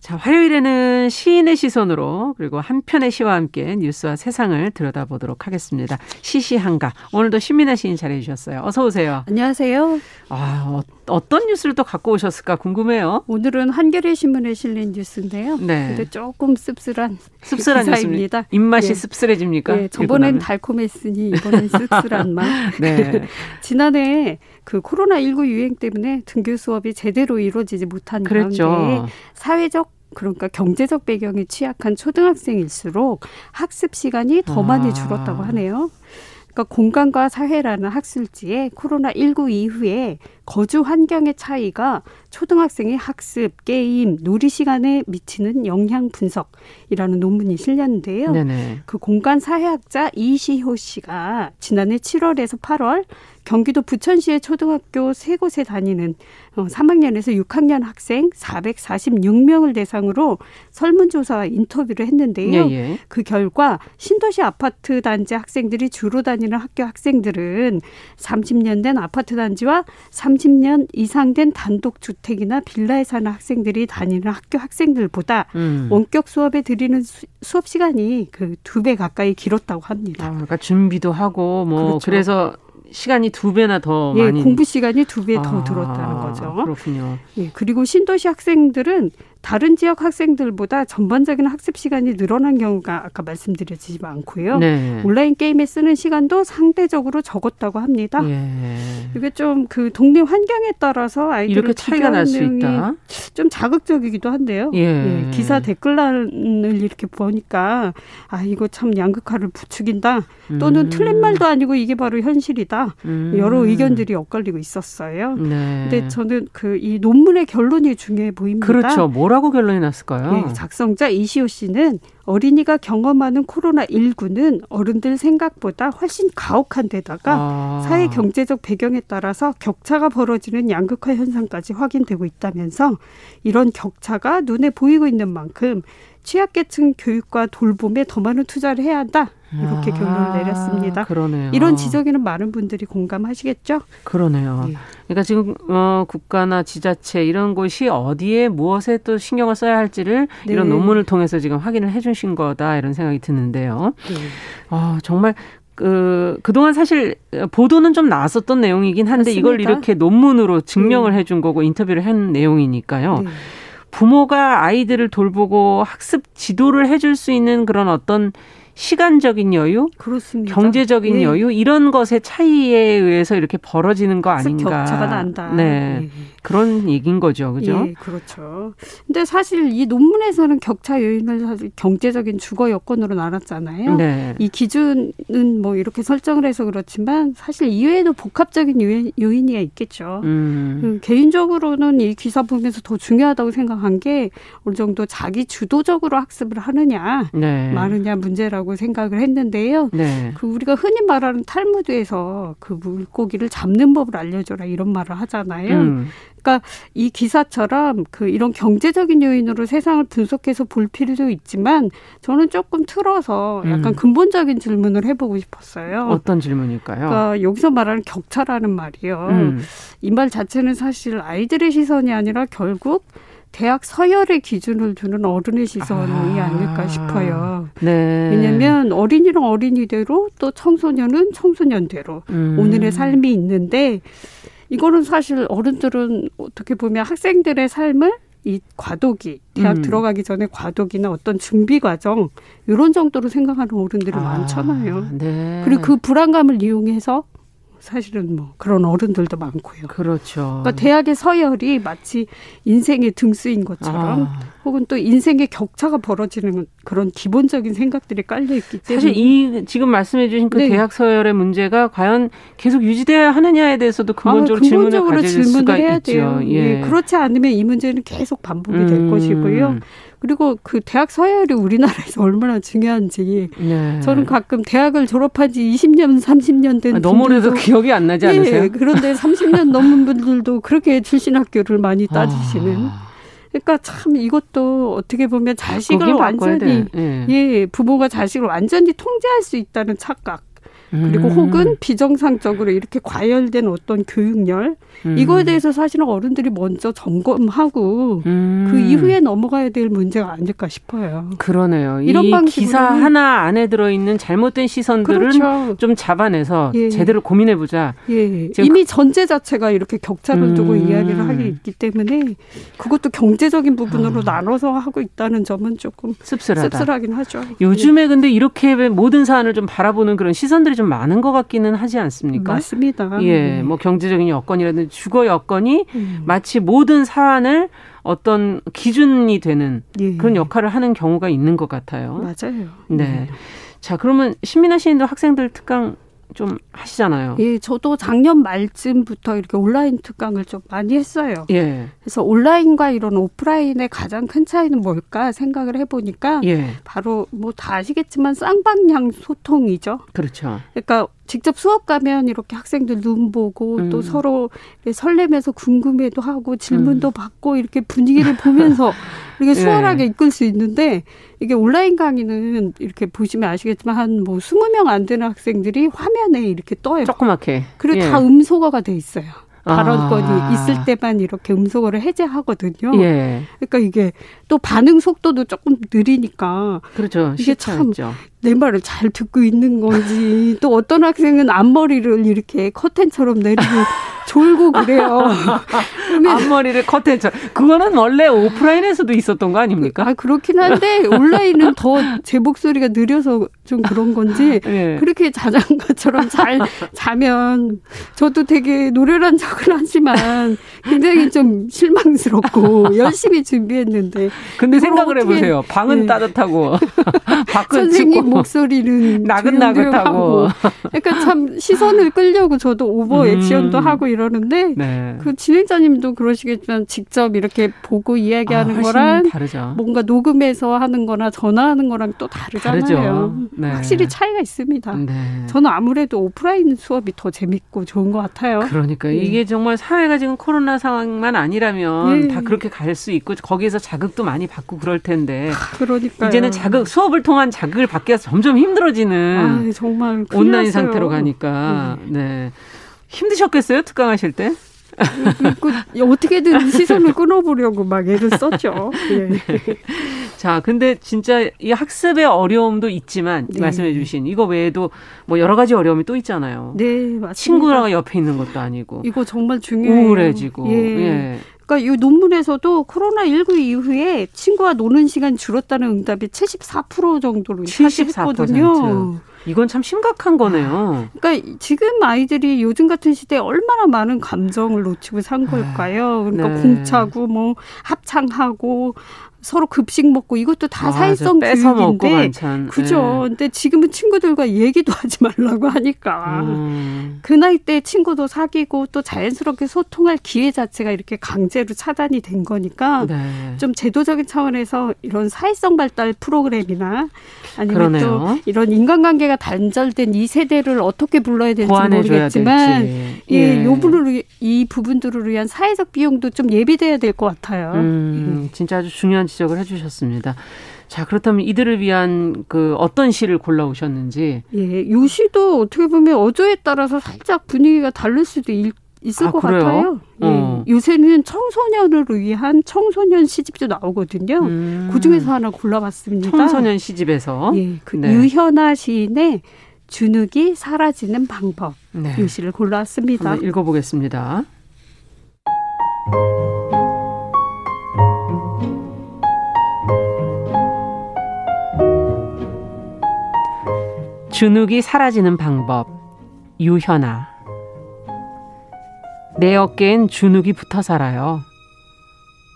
자, 화요일에는 시인의 시선으로 그리고 한 편의 시와 함께 뉴스와 세상을 들여다보도록 하겠습니다. 시시한가. 오늘도 신민아 시인 잘해 주셨어요. 어서 오세요. 안녕하세요. 아, 어, 떤 뉴스를 또 갖고 오셨을까 궁금해요. 오늘은 한겨레 신문에 실린 뉴스인데요. 네. 근데 조금 씁쓸한 씁쓸한 뉴스입니다. 입맛이 네. 씁쓸해집니까? 네, 저번엔 달콤했으니 이번엔 씁쓸한 맛. 네. 지난해 그 코로나 19 유행 때문에 등교 수업이 제대로 이루어지지 못한 그랬죠. 가운데 사회적 그러니까 경제적 배경이 취약한 초등학생일수록 학습 시간이 더 많이 아. 줄었다고 하네요. 그러니까 공간과 사회라는 학술지에 코로나19 이후에 거주 환경의 차이가 초등학생의 학습, 게임, 놀이 시간에 미치는 영향 분석이라는 논문이 실렸는데요. 네네. 그 공간 사회학자 이시효 씨가 지난해 7월에서 8월 경기도 부천시의 초등학교 세 곳에 다니는 3학년에서 어, 6학년 학생 446명을 대상으로 설문조사 인터뷰를 했는데요. 예, 예. 그 결과 신도시 아파트 단지 학생들이 주로 다니는 학교 학생들은 30년 된 아파트 단지와 30년 이상 된 단독 주택이나 빌라에 사는 학생들이 다니는 학교 학생들보다 음. 원격 수업에 들이는 수, 수업 시간이 그 두 배 가까이 길었다고 합니다. 아, 그러니까 준비도 하고 뭐 그렇죠. 그래서 시간이 두 배나 더 예, 많이 공부 시간이 두 배더 아, 들었다는 거죠. 그렇군요. 예, 그리고 신도시 학생들은 다른 지역 학생들보다 전반적인 학습 시간이 늘어난 경우가 아까 말씀드렸지 않고요. 네. 온라인 게임에 쓰는 시간도 상대적으로 적었다고 합니다. 예. 이게 좀 그 동네 환경에 따라서 이렇게 차이가 날 수 있다. 좀 자극적이기도 한데요. 예. 예. 기사 댓글란을 이렇게 보니까 아 이거 참 양극화를 부추긴다. 또는 음. 틀린 말도 아니고 이게 바로 현실이다. 음. 여러 의견들이 엇갈리고 있었어요. 네. 근데 저는 그 이 논문의 결론이 중요해 보입니다. 그렇죠. 뭐라 고 결론이 났을까요? 네, 작성자 이시호 씨는 어린이가 경험하는 코로나19는 어른들 생각보다 훨씬 가혹한 데다가 아. 사회 경제적 배경에 따라서 격차가 벌어지는 양극화 현상까지 확인되고 있다면서 이런 격차가 눈에 보이고 있는 만큼 취약계층 교육과 돌봄에 더 많은 투자를 해야 한다. 이렇게 아, 결론을 내렸습니다. 그러네요. 이런 지적에는 많은 분들이 공감하시겠죠? 그러네요. 네. 그러니까 지금 어, 국가나 지자체 이런 곳이 어디에 무엇에 또 신경을 써야 할지를 네. 이런 논문을 통해서 지금 확인을 해주신 거다 이런 생각이 드는데요. 네. 어, 정말 그, 그동안 사실 보도는 좀 나왔었던 내용이긴 한데 맞습니다. 이걸 이렇게 논문으로 증명을 네. 해준 거고 인터뷰를 한 내용이니까요. 네. 부모가 아이들을 돌보고 학습 지도를 해줄 수 있는 그런 어떤 시간적인 여유, 그렇습니다. 경제적인 네. 여유 이런 것의 차이에 의해서 이렇게 벌어지는 거 아닌가. 격차가 난다. 네. 네. 그런 얘기인 거죠. 그죠? 예, 그렇죠. 근데 사실 이 논문에서는 격차 요인을 사실 경제적인 주거 여건으로 나눴잖아요. 네. 이 기준은 뭐 이렇게 설정을 해서 그렇지만 사실 이외에도 복합적인 요인, 이 있겠죠. 음. 음. 개인적으로는 이 기사 보면서 더 중요하다고 생각한 게 어느 정도 자기 주도적으로 학습을 하느냐 네. 마느냐 문제라고 생각을 했는데요. 네. 그 우리가 흔히 말하는 탈무드에서 그 물고기를 잡는 법을 알려줘라 이런 말을 하잖아요. 음. 그러니까 이 기사처럼 그 이런 경제적인 요인으로 세상을 분석해서 볼 필요도 있지만 저는 조금 틀어서 약간 음. 근본적인 질문을 해보고 싶었어요. 어떤 질문일까요? 그러니까 여기서 말하는 격차라는 말이요. 음. 이말 자체는 사실 아이들의 시선이 아니라 결국 대학 서열의 기준을 두는 어른의 시선이 아, 닐까 싶어요. 네. 왜냐하면 어린이는 어린이대로 또 청소년은 청소년대로 음. 오늘의 삶이 있는데 이거는 사실 어른들은 어떻게 보면 학생들의 삶을 이 과도기 대학 음. 들어가기 전에 과도기나 어떤 준비 과정 이런 정도로 생각하는 어른들이 아, 많잖아요. 네. 그리고 그 불안감을 이용해서 사실은 뭐 그런 어른들도 많고요. 그렇죠. 그러니까 대학의 서열이 마치 인생의 등수인 것처럼 아. 혹은 또 인생의 격차가 벌어지는 그런 기본적인 생각들이 깔려 있기 때문에 사실 이 지금 말씀해 주신 그 네. 대학 서열의 문제가 과연 계속 유지돼야 하느냐에 대해서도 근본적으로, 아, 근본적으로 질문을 질문을 해야 있죠. 돼요. 예. 예. 그렇지 않으면 이 문제는 계속 반복이 될 음. 것이고요. 그리고 그 대학 서열이 우리나라에서 얼마나 중요한지 네. 저는 가끔 대학을 졸업한 지 20년, 30년 된 아, 너무 오래도 기억이 안 나지 않으세요? 예, 그런데 30년 넘은 분들도 그렇게 출신 학교를 많이 아. 따지시는 아. 그러니까 참 이것도 어떻게 보면 자식을 완전히 예. 예 부모가 자식을 완전히 통제할 수 있다는 착각 그리고 음. 혹은 비정상적으로 이렇게 과열된 어떤 교육열 음. 이거에 대해서 사실은 어른들이 먼저 점검하고 음. 그 이후에 넘어가야 될 문제가 아닐까 싶어요. 그러네요. 이런 이 기사 하나 안에 들어 있는 잘못된 시선들은 그렇죠. 좀 잡아내서 예. 제대로 고민해 보자. 예. 이미 전제 자체가 이렇게 격차를 두고 음. 이야기를 하기 있기 때문에 그것도 경제적인 부분으로 아. 나눠서 하고 있다는 점은 조금 씁쓸하다. 씁쓸하긴 하죠. 요즘에 예. 근데 이렇게 모든 사안을 좀 바라보는 그런 시선들이 좀 많은 것 같기는 하지 않습니까? 맞습니다. 예, 네. 뭐 경제적인 여건이라든지 주거 여건이 음. 마치 모든 사안을 어떤 기준이 되는 예. 그런 역할을 하는 경우가 있는 것 같아요. 맞아요. 네. 네. 자, 그러면 신민아 시인도 학생들 특강 좀 하시잖아요. 예, 저도 작년 말쯤부터 이렇게 온라인 특강을 좀 많이 했어요. 예. 그래서 온라인과 이런 오프라인의 가장 큰 차이는 뭘까 생각을 해보니까 예. 바로 뭐 다 아시겠지만 쌍방향 소통이죠. 그렇죠. 그러니까 직접 수업 가면 이렇게 학생들 눈 보고 음. 또 서로 설레면서 궁금해도 하고 질문도 음. 받고 이렇게 분위기를 보면서 이렇게 예. 수월하게 예. 이끌 수 있는데 이게 온라인 강의는 이렇게 보시면 아시겠지만 한 뭐 스무 명 안 되는 학생들이 화면에 이렇게 떠요. 조그맣게. 그리고 예. 다 음소거가 돼 있어요. 발언권이 아. 있을 때만 이렇게 음소거를 해제하거든요. 예. 그러니까 이게 또 반응 속도도 조금 느리니까 그렇죠. 이게 참 내 말을 잘 듣고 있는 건지 또 어떤 학생은 앞머리를 이렇게 커튼처럼 내리고 졸고 그래요. 앞머리를 커튼처럼. 그거는 원래 오프라인에서도 있었던 거 아닙니까? 아, 그렇긴 한데 온라인은 더 제 목소리가 느려서 좀 그런 건지 네. 그렇게 자장가처럼 잘 자면 저도 되게 노련한 척을 하지만 굉장히 좀 실망스럽고 열심히 준비했는데 근데 생각을 해보세요. 방은 네. 따뜻하고 밖은 선생님 춥고. 목소리는 나긋나긋하고 그러니까 참 시선을 끌려고 저도 오버 액션도 음. 하고 이러는데 네. 그 진행자님도 그러시겠지만 직접 이렇게 보고 이야기하는 아, 거랑 다르죠. 뭔가 녹음해서 하는 거나 전화하는 거랑 또 다르잖아요. 네. 확실히 차이가 있습니다. 네. 저는 아무래도 오프라인 수업이 더 재밌고 좋은 것 같아요. 그러니까 예. 이게 정말 사회가 지금 코로나 상황만 아니라면 예. 다 그렇게 갈 수 있고 거기에서 자극도 많이 받고 그럴 텐데 그러니까 이제는 자극 수업을 통한 자극을 받기가 점점 힘들어지는 아, 정말 온라인. 상태로 가니까 네. 네. 힘드셨겠어요 특강하실 때? 그, 어떻게든 시선을 끊어보려고 막 애를 썼죠. 예. 네. 자, 근데 진짜 이 학습의 어려움도 있지만 네. 말씀해 주신 이거 외에도 뭐 여러 가지 어려움이 또 있잖아요. 네, 맞습니다. 친구랑 옆에 있는 것도 아니고. 이거 정말 중요해요. 우울해지고. 예. 예. 그러니까 이 논문에서도 코로나 19 이후에 친구와 노는 시간 줄었다는 응답이 74% 정도로 74%. 이건 참 심각한 거네요. 그러니까 지금 아이들이 요즘 같은 시대에 얼마나 많은 감정을 놓치고 산 걸까요? 그러니까 네. 공차고 뭐 합창하고 서로 급식 먹고 이것도 다 맞아, 사회성 교육인데 그죠. 네. 근데 지금은 친구들과 얘기도 하지 말라고 하니까 음. 그 나이 때 친구도 사귀고 또 자연스럽게 소통할 기회 자체가 이렇게 강제로 차단이 된 거니까 네. 좀 제도적인 차원에서 이런 사회성 발달 프로그램이나 아니면 그러네요. 또 이런 인간관계가 단절된 이 세대를 어떻게 불러야 될지 모르겠지만 예, 예. 요 부분을 이 부분들을 위한 사회적 비용도 좀 예비돼야 될 것 같아요. 음, 예. 진짜 아주 중요한 지적을 해주셨습니다. 자, 그렇다면 이들을 위한 그 어떤 시를 골라오셨는지. 예, 요 시도 어떻게 보면 어조에 따라서 살짝 분위기가 다를 수도 있, 있을 아, 것 그래요? 같아요. 예. 어. 요새는 청소년을 위한 청소년 시집도 나오거든요. 음. 그 중에서 하나 골라봤습니다. 청소년 시집에서. 예, 그 네. 유현아 시인의 주눅이 사라지는 방법. 네. 이 시를 골라왔습니다. 읽어보겠습니다. 주눅이 사라지는 방법. 유현아. 내 어깨엔 주눅이 붙어 살아요.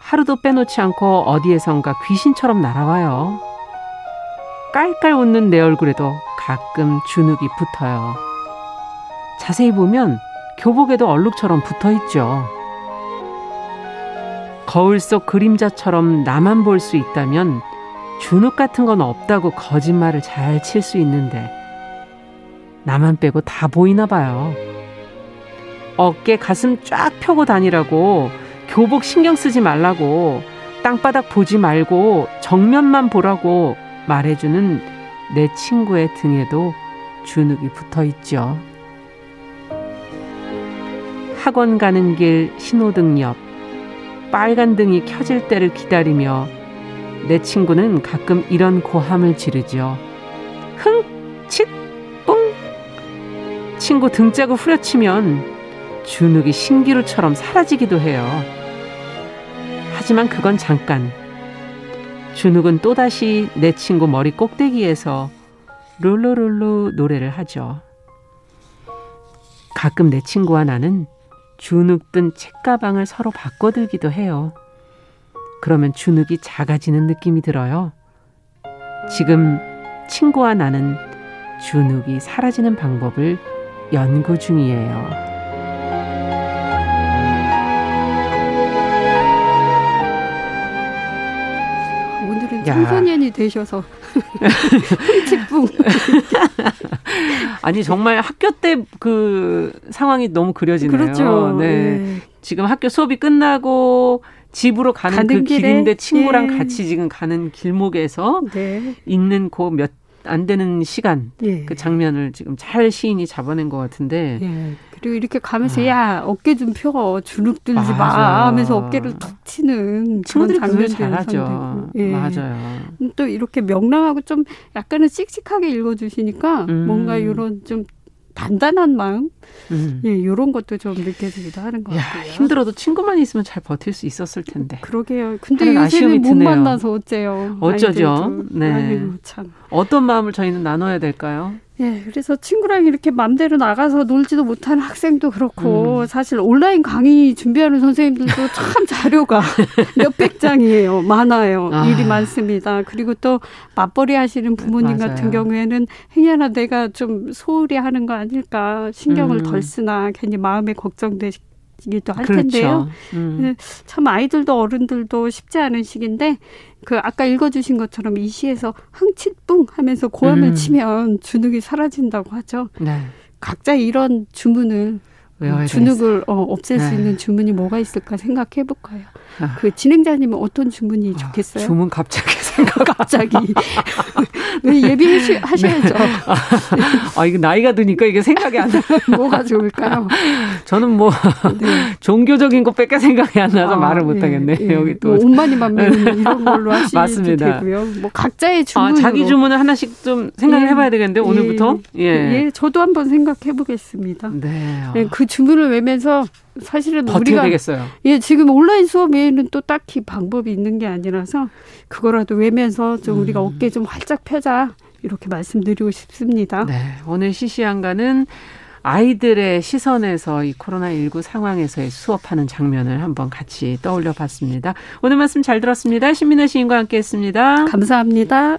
하루도 빼놓지 않고 어디에선가 귀신처럼 날아와요. 깔깔 웃는 내 얼굴에도 가끔 주눅이 붙어요. 자세히 보면 교복에도 얼룩처럼 붙어 있죠. 거울 속 그림자처럼 나만 볼 수 있다면 주눅 같은 건 없다고 거짓말을 잘 칠 수 있는데 나만 빼고 다 보이나 봐요. 어깨 가슴 쫙 펴고 다니라고 교복 신경 쓰지 말라고 땅바닥 보지 말고 정면만 보라고 말해주는 내 친구의 등에도 주눅이 붙어 있죠. 학원 가는 길 신호등 옆 빨간 등이 켜질 때를 기다리며 내 친구는 가끔 이런 고함을 지르죠. 친구 등짝을 후려치면 주눅이 신기루처럼 사라지기도 해요. 하지만 그건 잠깐. 주눅은 또다시 내 친구 머리 꼭대기에서 룰루룰루 노래를 하죠. 가끔 내 친구와 나는 주눅 든 책가방을 서로 바꿔들기도 해요. 그러면 주눅이 작아지는 느낌이 들어요. 지금 친구와 나는 주눅이 사라지는 방법을 연구 중이에요. 오늘은 청소년이 되셔서 흠칫뿡. 아니 정말 학교 때 그 상황이 너무 그려지네요. 그렇죠. 네. 네. 지금 학교 수업이 끝나고 집으로 가는, 가는 그 길에, 길인데 친구랑 예. 같이 지금 가는 길목에서 네. 있는 그 몇 안 되는 시간 예. 그 장면을 지금 잘 시인이 잡아낸 것 같은데 예. 그리고 이렇게 가면서 아. 야 어깨 좀 펴 주눅 들지 맞아. 마 하면서 어깨를 툭 치는 그런 장면들이 잘하죠. 예. 맞아요. 또 이렇게 명랑하고 좀 약간은 씩씩하게 읽어주시니까 음. 뭔가 이런 좀 단단한 마음, 음. 예, 이런 것도 좀 느껴지기도 하는 것 같아요. 힘들어도 친구만 있으면 잘 버틸 수 있었을 텐데. 그러게요. 근데 요새는 못 드네요. 만나서 어째요? 어쩌죠? 아이들도. 네. 아이고, 참. 어떤 마음을 저희는 나눠야 될까요? 예, 그래서 친구랑 이렇게 맘대로 나가서 놀지도 못하는 학생도 그렇고 음. 사실 온라인 강의 준비하는 선생님들도 참 자료가 몇백 장이에요. 많아요. 아. 일이 많습니다. 그리고 또 맞벌이 하시는 부모님 맞아요. 같은 경우에는 행여나 내가 좀 소홀히 하는 거 아닐까 신경을 음. 덜 쓰나 괜히 마음에 걱정되시 시기도 할 그렇죠. 텐데요. 음. 네, 참 아이들도 어른들도 쉽지 않은 시기인데 그 아까 읽어주신 것처럼 이 시에서 흥칫뿡 하면서 고함을 음. 치면 주눅이 사라진다고 하죠. 네. 각자 이런 주문을 주눅을 어, 없앨 네. 수 있는 주문이 뭐가 있을까 생각해 볼까요? 아. 그 진행자님은 어떤 주문이 아, 좋겠어요? 주문 갑자기 생각 갑자기 예비하셔야죠. 네. 아 이거 나이가 드니까 이게 생각이 안 나. 뭐가 좋을까요? 저는 뭐 네. 종교적인 것밖에 생각이 안 나서 아, 말을 못 하겠네. 예, 예. 여기 또뭐 옷만이만 매는 이런 걸로 하시면 맞습니다. 되고요. 뭐 각자의 주문 아, 자기 주문을 하나씩 좀 생각을 예. 해봐야 되겠는데 오늘부터 예. 예, 저도 한번 생각해 보겠습니다. 네. 네. 그 주문을 외면서 사실은 우리가 되겠어요. 예 지금 온라인 수업 외에는 또 딱히 방법이 있는 게 아니라서 그거라도 외면서 좀 음. 우리가 어깨 좀 활짝 펴자 이렇게 말씀드리고 싶습니다. 네 오늘 시시한가는 아이들의 시선에서 이 코로나19 상황에서의 수업하는 장면을 한번 같이 떠올려 봤습니다. 오늘 말씀 잘 들었습니다. 신민아 시인과 함께 했습니다. 감사합니다.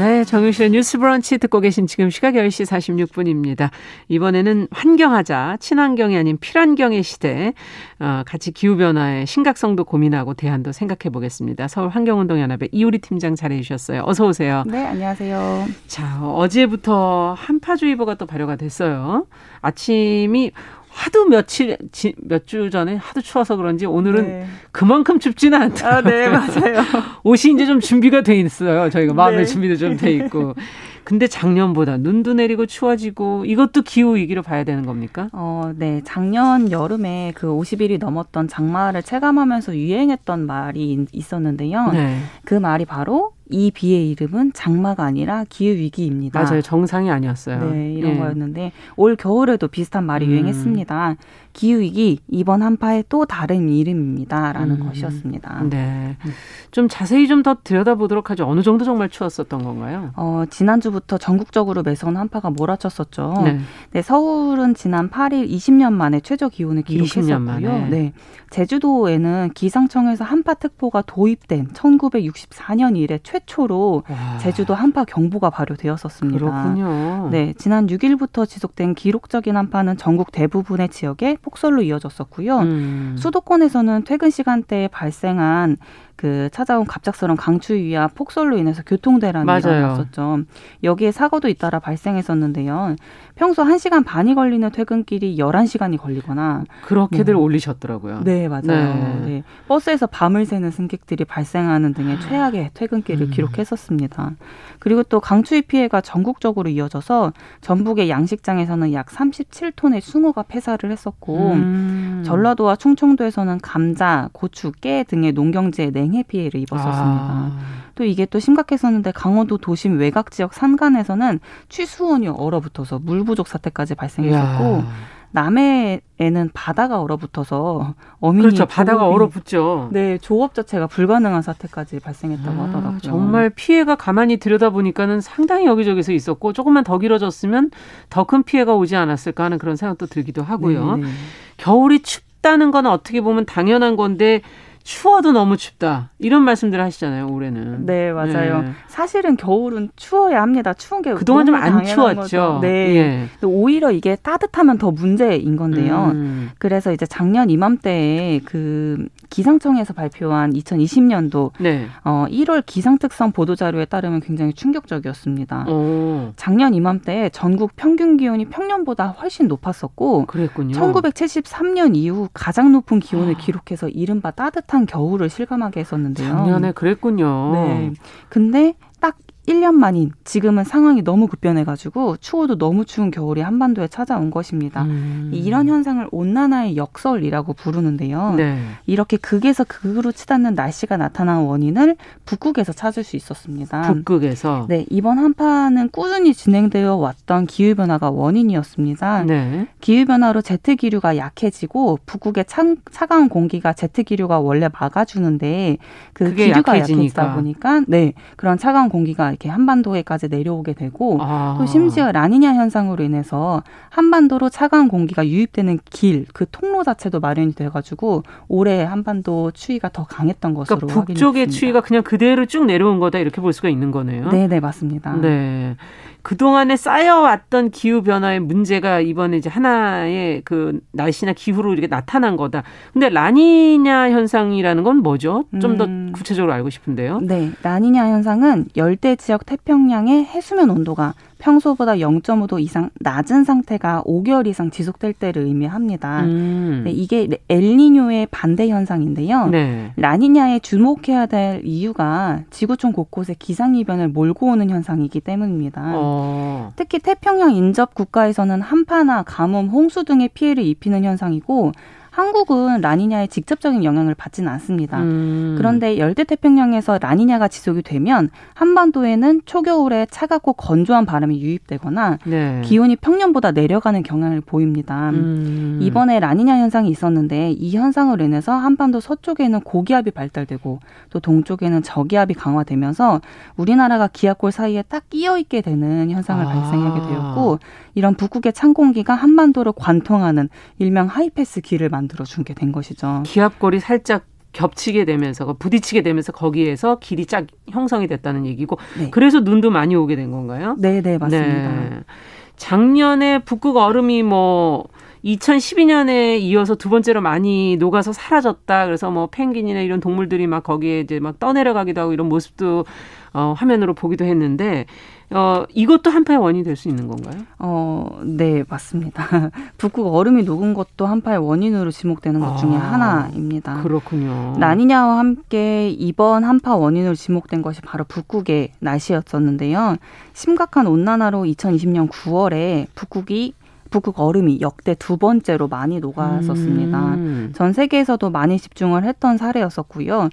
네, 정유실의 뉴스 브런치 듣고 계신 지금 시각 10시 46분입니다. 이번에는 환경하자, 친환경이 아닌 필환경의 시대, 어, 같이 기후변화의 심각성도 고민하고 대안도 생각해 보겠습니다. 서울환경운동연합의 이우리 팀장 잘해 주셨어요. 어서 오세요. 네, 안녕하세요. 자, 어제부터 한파주의보가 또 발효가 됐어요. 아침이 하도 며칠 몇 주 전에 하도 추워서 그런지 오늘은 네. 그만큼 춥지는 않다. 아, 네, 맞아요. 옷이 이제 좀 준비가 돼 있어요. 저희가 마음의 네. 준비도 좀 돼 있고. 근데 작년보다 눈도 내리고 추워지고 이것도 기후 위기로 봐야 되는 겁니까? 어, 네. 작년 여름에 그 50일이 넘었던 장마를 체감하면서 유행했던 말이 있었는데요. 네. 그 말이 바로 이 비의 이름은 장마가 아니라 기후 위기입니다. 맞아요. 정상이 아니었어요. 네, 이런 예. 거였는데 올 겨울에도 비슷한 말이 음. 유행했습니다. 기후 위기 이번 한파의 또 다른 이름입니다라는 음. 것이었습니다. 네. 좀 자세히 좀 더 들여다보도록 하죠. 어느 정도 정말 추웠었던 건가요? 어, 지난주부터 전국적으로 매서운 한파가 몰아쳤었죠. 네. 네. 서울은 지난 8일 20년 만에 최저 기온을 기록했었고요. 네. 제주도에는 기상청에서 한파 특보가 도입된 1964년 이래 최 초로 와. 제주도 한파 경보가 발효되었었습니다. 그렇군요. 네, 지난 6일부터 지속된 기록적인 한파는 전국 대부분의 지역에 폭설로 이어졌었고요. 음. 수도권에서는 퇴근 시간대에 발생한 그 찾아온 갑작스러운 강추위와 폭설로 인해서 교통대란이. 일어났었죠. 여기에 사고도 잇따라 발생했었는데요. 평소 1시간 반이 걸리는 퇴근길이 11시간이 걸리거나 그렇게들 뭐. 올리셨더라고요. 네, 맞아요. 네. 네. 버스에서 밤을 새는 승객들이 발생하는 등의 최악의 퇴근길을 음. 기록했었습니다. 그리고 또 강추위 피해가 전국적으로 이어져서 전북의 양식장에서는 약 37톤의 숭어가 폐사를 했었고 음. 전라도와 충청도에서는 감자, 고추, 깨 등의 농경지에 냉해 피해를 입었었습니다. 아. 또 이게 또 심각했었는데 강원도 도심 외곽 지역 산간에서는 취수원이 얼어붙어서 물 부족 사태까지 발생했었고 야. 남해에는 바다가 얼어붙어서 어민이 그렇죠 바다가 얼어붙죠. 네 조업 자체가 불가능한 사태까지 발생했다고 아, 하더라고요. 정말 피해가 가만히 들여다 보니까는 상당히 여기저기서 있었고 조금만 더 길어졌으면 더 큰 피해가 오지 않았을까 하는 그런 생각도 들기도 하고요. 네네. 네. 겨울이 춥다는 건 어떻게 보면 당연한 건데 추워도 너무 춥다. 이런 말씀들 하시잖아요, 올해는. 네, 맞아요. 네. 사실은 겨울은 추워야 합니다. 추운 게 그동안 좀 안 추웠죠. 거죠. 네. 예. 오히려 이게 따뜻하면 더 문제인 건데요. 음. 그래서 이제 작년 이맘때에 그 기상청에서 발표한 2020년도 네. 어 1월 기상특성 보도 자료에 따르면 굉장히 충격적이었습니다. 오. 작년 이맘때에 전국 평균 기온이 평년보다 훨씬 높았었고 그랬군요. 1973년 이후 가장 높은 기온을 아. 기록해서 이른바 따뜻한 겨울을 실감하게 했었는데요. 작년에 그랬군요. 네. 근데 딱 1년 만인 지금은 상황이 너무 급변해가지고 추워도 너무 추운 겨울이 한반도에 찾아온 것입니다. 음. 이런 현상을 온난화의 역설이라고 부르는데요. 네. 이렇게 극에서 극으로 치닫는 날씨가 나타난 원인을 북극에서 찾을 수 있었습니다. 북극에서? 네, 이번 한파는 꾸준히 진행되어 왔던 기후 변화가 원인이었습니다. 네. 기후 변화로 제트 기류가 약해지고 북극의 차, 차가운 공기가 제트 기류가 원래 막아주는데 그 기류가 약해지다 보니까 네, 그런 차가운 공기가 이렇게 한반도에까지 내려오게 되고 아. 또 심지어 라니냐 현상으로 인해서 한반도로 차가운 공기가 유입되는 길, 그 통로 자체도 마련이 돼가지고 올해 한반도 추위가 더 강했던 것으로 그러니까 북쪽의 추위가 그냥 그대로 쭉 내려온 거다 이렇게 볼 수가 있는 거네요. 네, 네 맞습니다. 네. 그동안에 쌓여왔던 기후 변화의 문제가 이번에 이제 하나의 그 날씨나 기후로 이렇게 나타난 거다. 근데 라니냐 현상이라는 건 뭐죠? 좀더 음. 구체적으로 알고 싶은데요. 네. 라니냐 현상은 열대 지역 태평양의 해수면 온도가 평소보다 0.5도 이상 낮은 상태가 5개월 이상 지속될 때를 의미합니다. 음. 네, 이게 엘니뇨의 반대 현상인데요. 네. 라니냐에 주목해야 될 이유가 지구촌 곳곳에 기상이변을 몰고 오는 현상이기 때문입니다. 어. 특히 태평양 인접 국가에서는 한파나 가뭄, 홍수 등의 피해를 입히는 현상이고 한국은 라니냐의 직접적인 영향을 받지는 않습니다. 음. 그런데 열대 태평양에서 라니냐가 지속이 되면 한반도에는 초겨울에 차갑고 건조한 바람이 유입되거나 네. 기온이 평년보다 내려가는 경향을 보입니다. 음. 이번에 라니냐 현상이 있었는데 이 현상으로 인해서 한반도 서쪽에는 고기압이 발달되고 또 동쪽에는 저기압이 강화되면서 우리나라가 기압골 사이에 딱 끼어 있게 되는 현상을 아. 발생하게 되었고 이런 북극의 찬 공기가 한반도를 관통하는 일명 하이패스 길을 만들어 준 게 된 것이죠. 기압골이 살짝 겹치게 되면서 부딪히게 되면서 거기에서 길이 쫙 형성이 됐다는 얘기고 네. 그래서 눈도 많이 오게 된 건가요? 네, 네, 맞습니다. 네. 작년에 북극 얼음이 뭐 2012년에 이어서 두 번째로 많이 녹아서 사라졌다. 그래서 뭐 펭귄이나 이런 동물들이 막 거기에 이제 막 떠내려가기도 하고 이런 모습도 어, 화면으로 보기도 했는데 어, 이것도 한파의 원인이 될 수 있는 건가요? 어, 네, 맞습니다. 북극 얼음이 녹은 것도 한파의 원인으로 지목되는 것 중에 아, 하나입니다. 그렇군요. 라니냐와 함께 이번 한파 원인으로 지목된 것이 바로 북극의 날씨였었는데요. 심각한 온난화로 2020년 9월에 북극이 북극 얼음이 역대 두 번째로 많이 녹았었습니다. 음. 전 세계에서도 많이 집중을 했던 사례였었고요.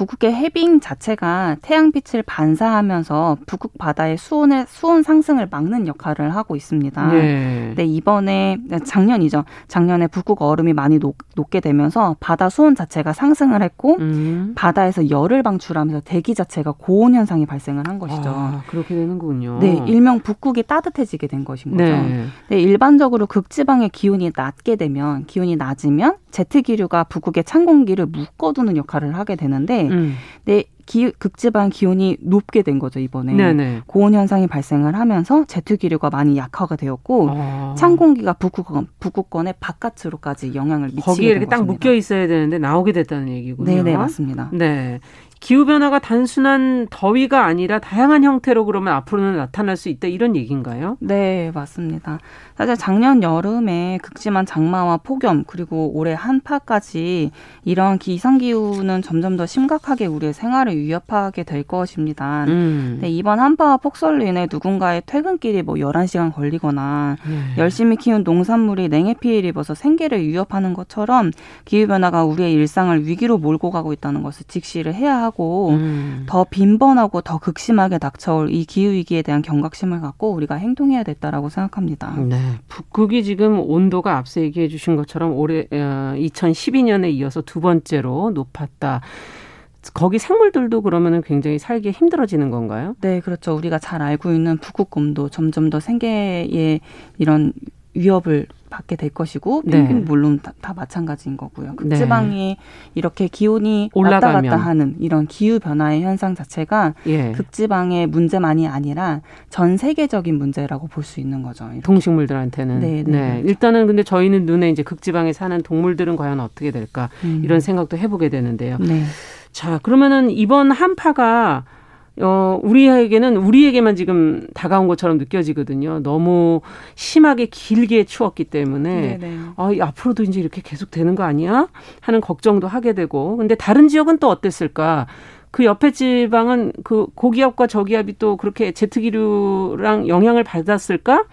북극의 해빙 자체가 태양빛을 반사하면서 북극 바다의 수온의 수온 상승을 막는 역할을 하고 있습니다. 네. 네 이번에 작년이죠. 작년에 북극 얼음이 많이 녹, 녹게 되면서 바다 수온 자체가 상승을 했고 음. 바다에서 열을 방출하면서 대기 자체가 고온 현상이 발생을 한 것이죠. 아, 그렇게 되는군요. 네, 일명 북극이 따뜻해지게 된 것인 거죠. 네. 네, 일반적으로 극지방의 기온이 낮게 되면 기온이 낮으면 제트 기류가 북극의 찬 공기를 묶어두는 역할을 하게 되는데 음. 네, 기, 극지방 기온이 높게 된 거죠 이번에 네네. 고온 현상이 발생을 하면서 제트 기류가 많이 약화가 되었고 아. 찬 공기가 북극권 북극권의 바깥으로까지 영향을 미치게 거기에 이렇게 딱 묶여 있어야 되는데 나오게 됐다는 얘기군요. 네, 네 맞습니다. 네. 기후 변화가 단순한 더위가 아니라 다양한 형태로 그러면 앞으로는 나타날 수 있다 이런 얘기인가요? 네, 맞습니다. 사실 작년 여름에 극심한 장마와 폭염 그리고 올해 한파까지 이런 기상 기후는 점점 더 심각하게 우리의 생활을 위협하게 될 것입니다. 음. 네, 이번 한파와 폭설로 인해 누군가의 퇴근길이 뭐 11시간 걸리거나 네. 열심히 키운 농산물이 냉해 피해를 입어서 생계를 위협하는 것처럼 기후 변화가 우리의 일상을 위기로 몰고 가고 있다는 것을 직시를 해야 하고 하고 음. 더 빈번하고 더 극심하게 닥쳐올 이 기후 위기에 대한 경각심을 갖고 우리가 행동해야 됐다라고 생각합니다. 네. 북극이 지금 온도가 앞서 얘기해 주신 것처럼 올해 어, 2012년에 이어서 두 번째로 높았다. 거기 생물들도 그러면은 굉장히 살기 힘들어지는 건가요? 네, 그렇죠. 우리가 잘 알고 있는 북극곰도 점점 더 생계에 이런 위협을 받게 될 것이고 네. 펭귄 네. 물론 다, 다, 마찬가지인 거고요. 극지방이 네. 이렇게 기온이 올라가면. 왔다 갔다 하는 이런 기후 변화의 현상 자체가 예. 극지방의 문제만이 아니라 전 세계적인 문제라고 볼 수 있는 거죠. 이렇게. 동식물들한테는. 네, 네, 네. 일단은 근데 저희는 눈에 이제 극지방에 사는 동물들은 과연 어떻게 될까 음. 이런 생각도 해보게 되는데요. 네. 자 그러면은 이번 한파가 어, 우리에게는 우리에게만 지금 다가온 것처럼 느껴지거든요. 너무 심하게 길게 추웠기 때문에 네네. 아, 앞으로도 이제 이렇게 계속 되는 거 아니야? 하는 걱정도 하게 되고. 근데 다른 지역은 또 어땠을까? 그 옆에 지방은 그 고기압과 저기압이 또 그렇게 제트기류랑 영향을 받았을까?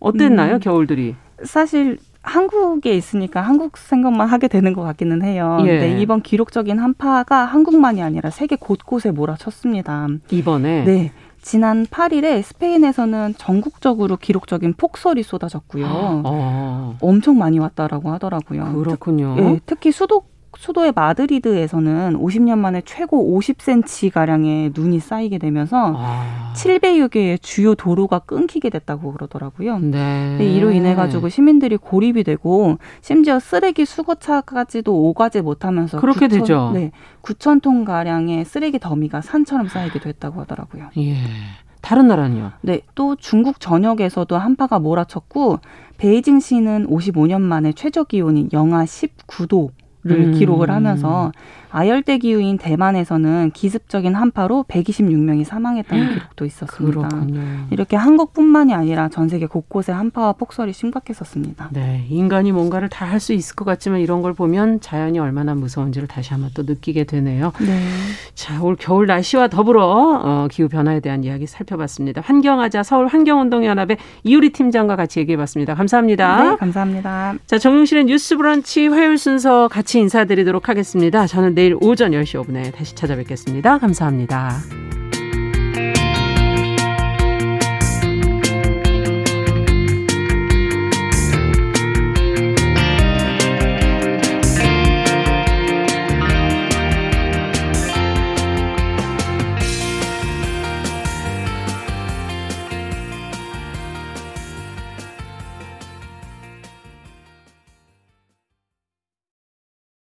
어땠나요, 음, 겨울들이? 사실 한국에 있으니까 한국 생각만 하게 되는 것 같기는 해요. 예. 네, 이번 기록적인 한파가 한국만이 아니라 세계 곳곳에 몰아쳤습니다. 이번에 네. 지난 8일에 스페인에서는 전국적으로 기록적인 폭설이 쏟아졌고요. 아. 엄청 많이 왔다라고 하더라고요. 그렇군요. 특, 네, 특히 수도 수도의 마드리드에서는 50년 만에 최고 50cm 가량의 눈이 쌓이게 되면서 아. 700여 개의 주요 도로가 끊기게 됐다고 그러더라고요. 네. 이로 인해 가지고 시민들이 고립이 되고 심지어 쓰레기 수거차까지도 오가지 못하면서 그렇게 9천, 되죠. 네, 9천 톤 가량의 쓰레기 더미가 산처럼 쌓이기도 했다고 하더라고요. 예. 다른 나라는요? 네, 또 중국 전역에서도 한파가 몰아쳤고 베이징시는 55년 만에 최저 기온이 영하 19도 를 음. 기록을 하면서 아열대 기후인 대만에서는 기습적인 한파로 126명이 사망했다는 기록도 있었습니다. 그렇군요. 이렇게 한국뿐만이 아니라 전 세계 곳곳에 한파와 폭설이 심각했었습니다. 네, 인간이 뭔가를 다 할 수 있을 것 같지만 이런 걸 보면 자연이 얼마나 무서운지를 다시 한번 또 느끼게 되네요. 네. 자, 올 겨울 날씨와 더불어 어, 기후 변화에 대한 이야기 살펴봤습니다. 환경하자 서울 환경운동연합의 이유리 팀장과 같이 얘기해봤습니다. 감사합니다. 네, 감사합니다. 자, 정용실의 뉴스브런치 화요일 순서 같이 인사드리도록 하겠습니다. 저는 내일 오전 10시 5분에 다시 찾아뵙겠습니다. 감사합니다.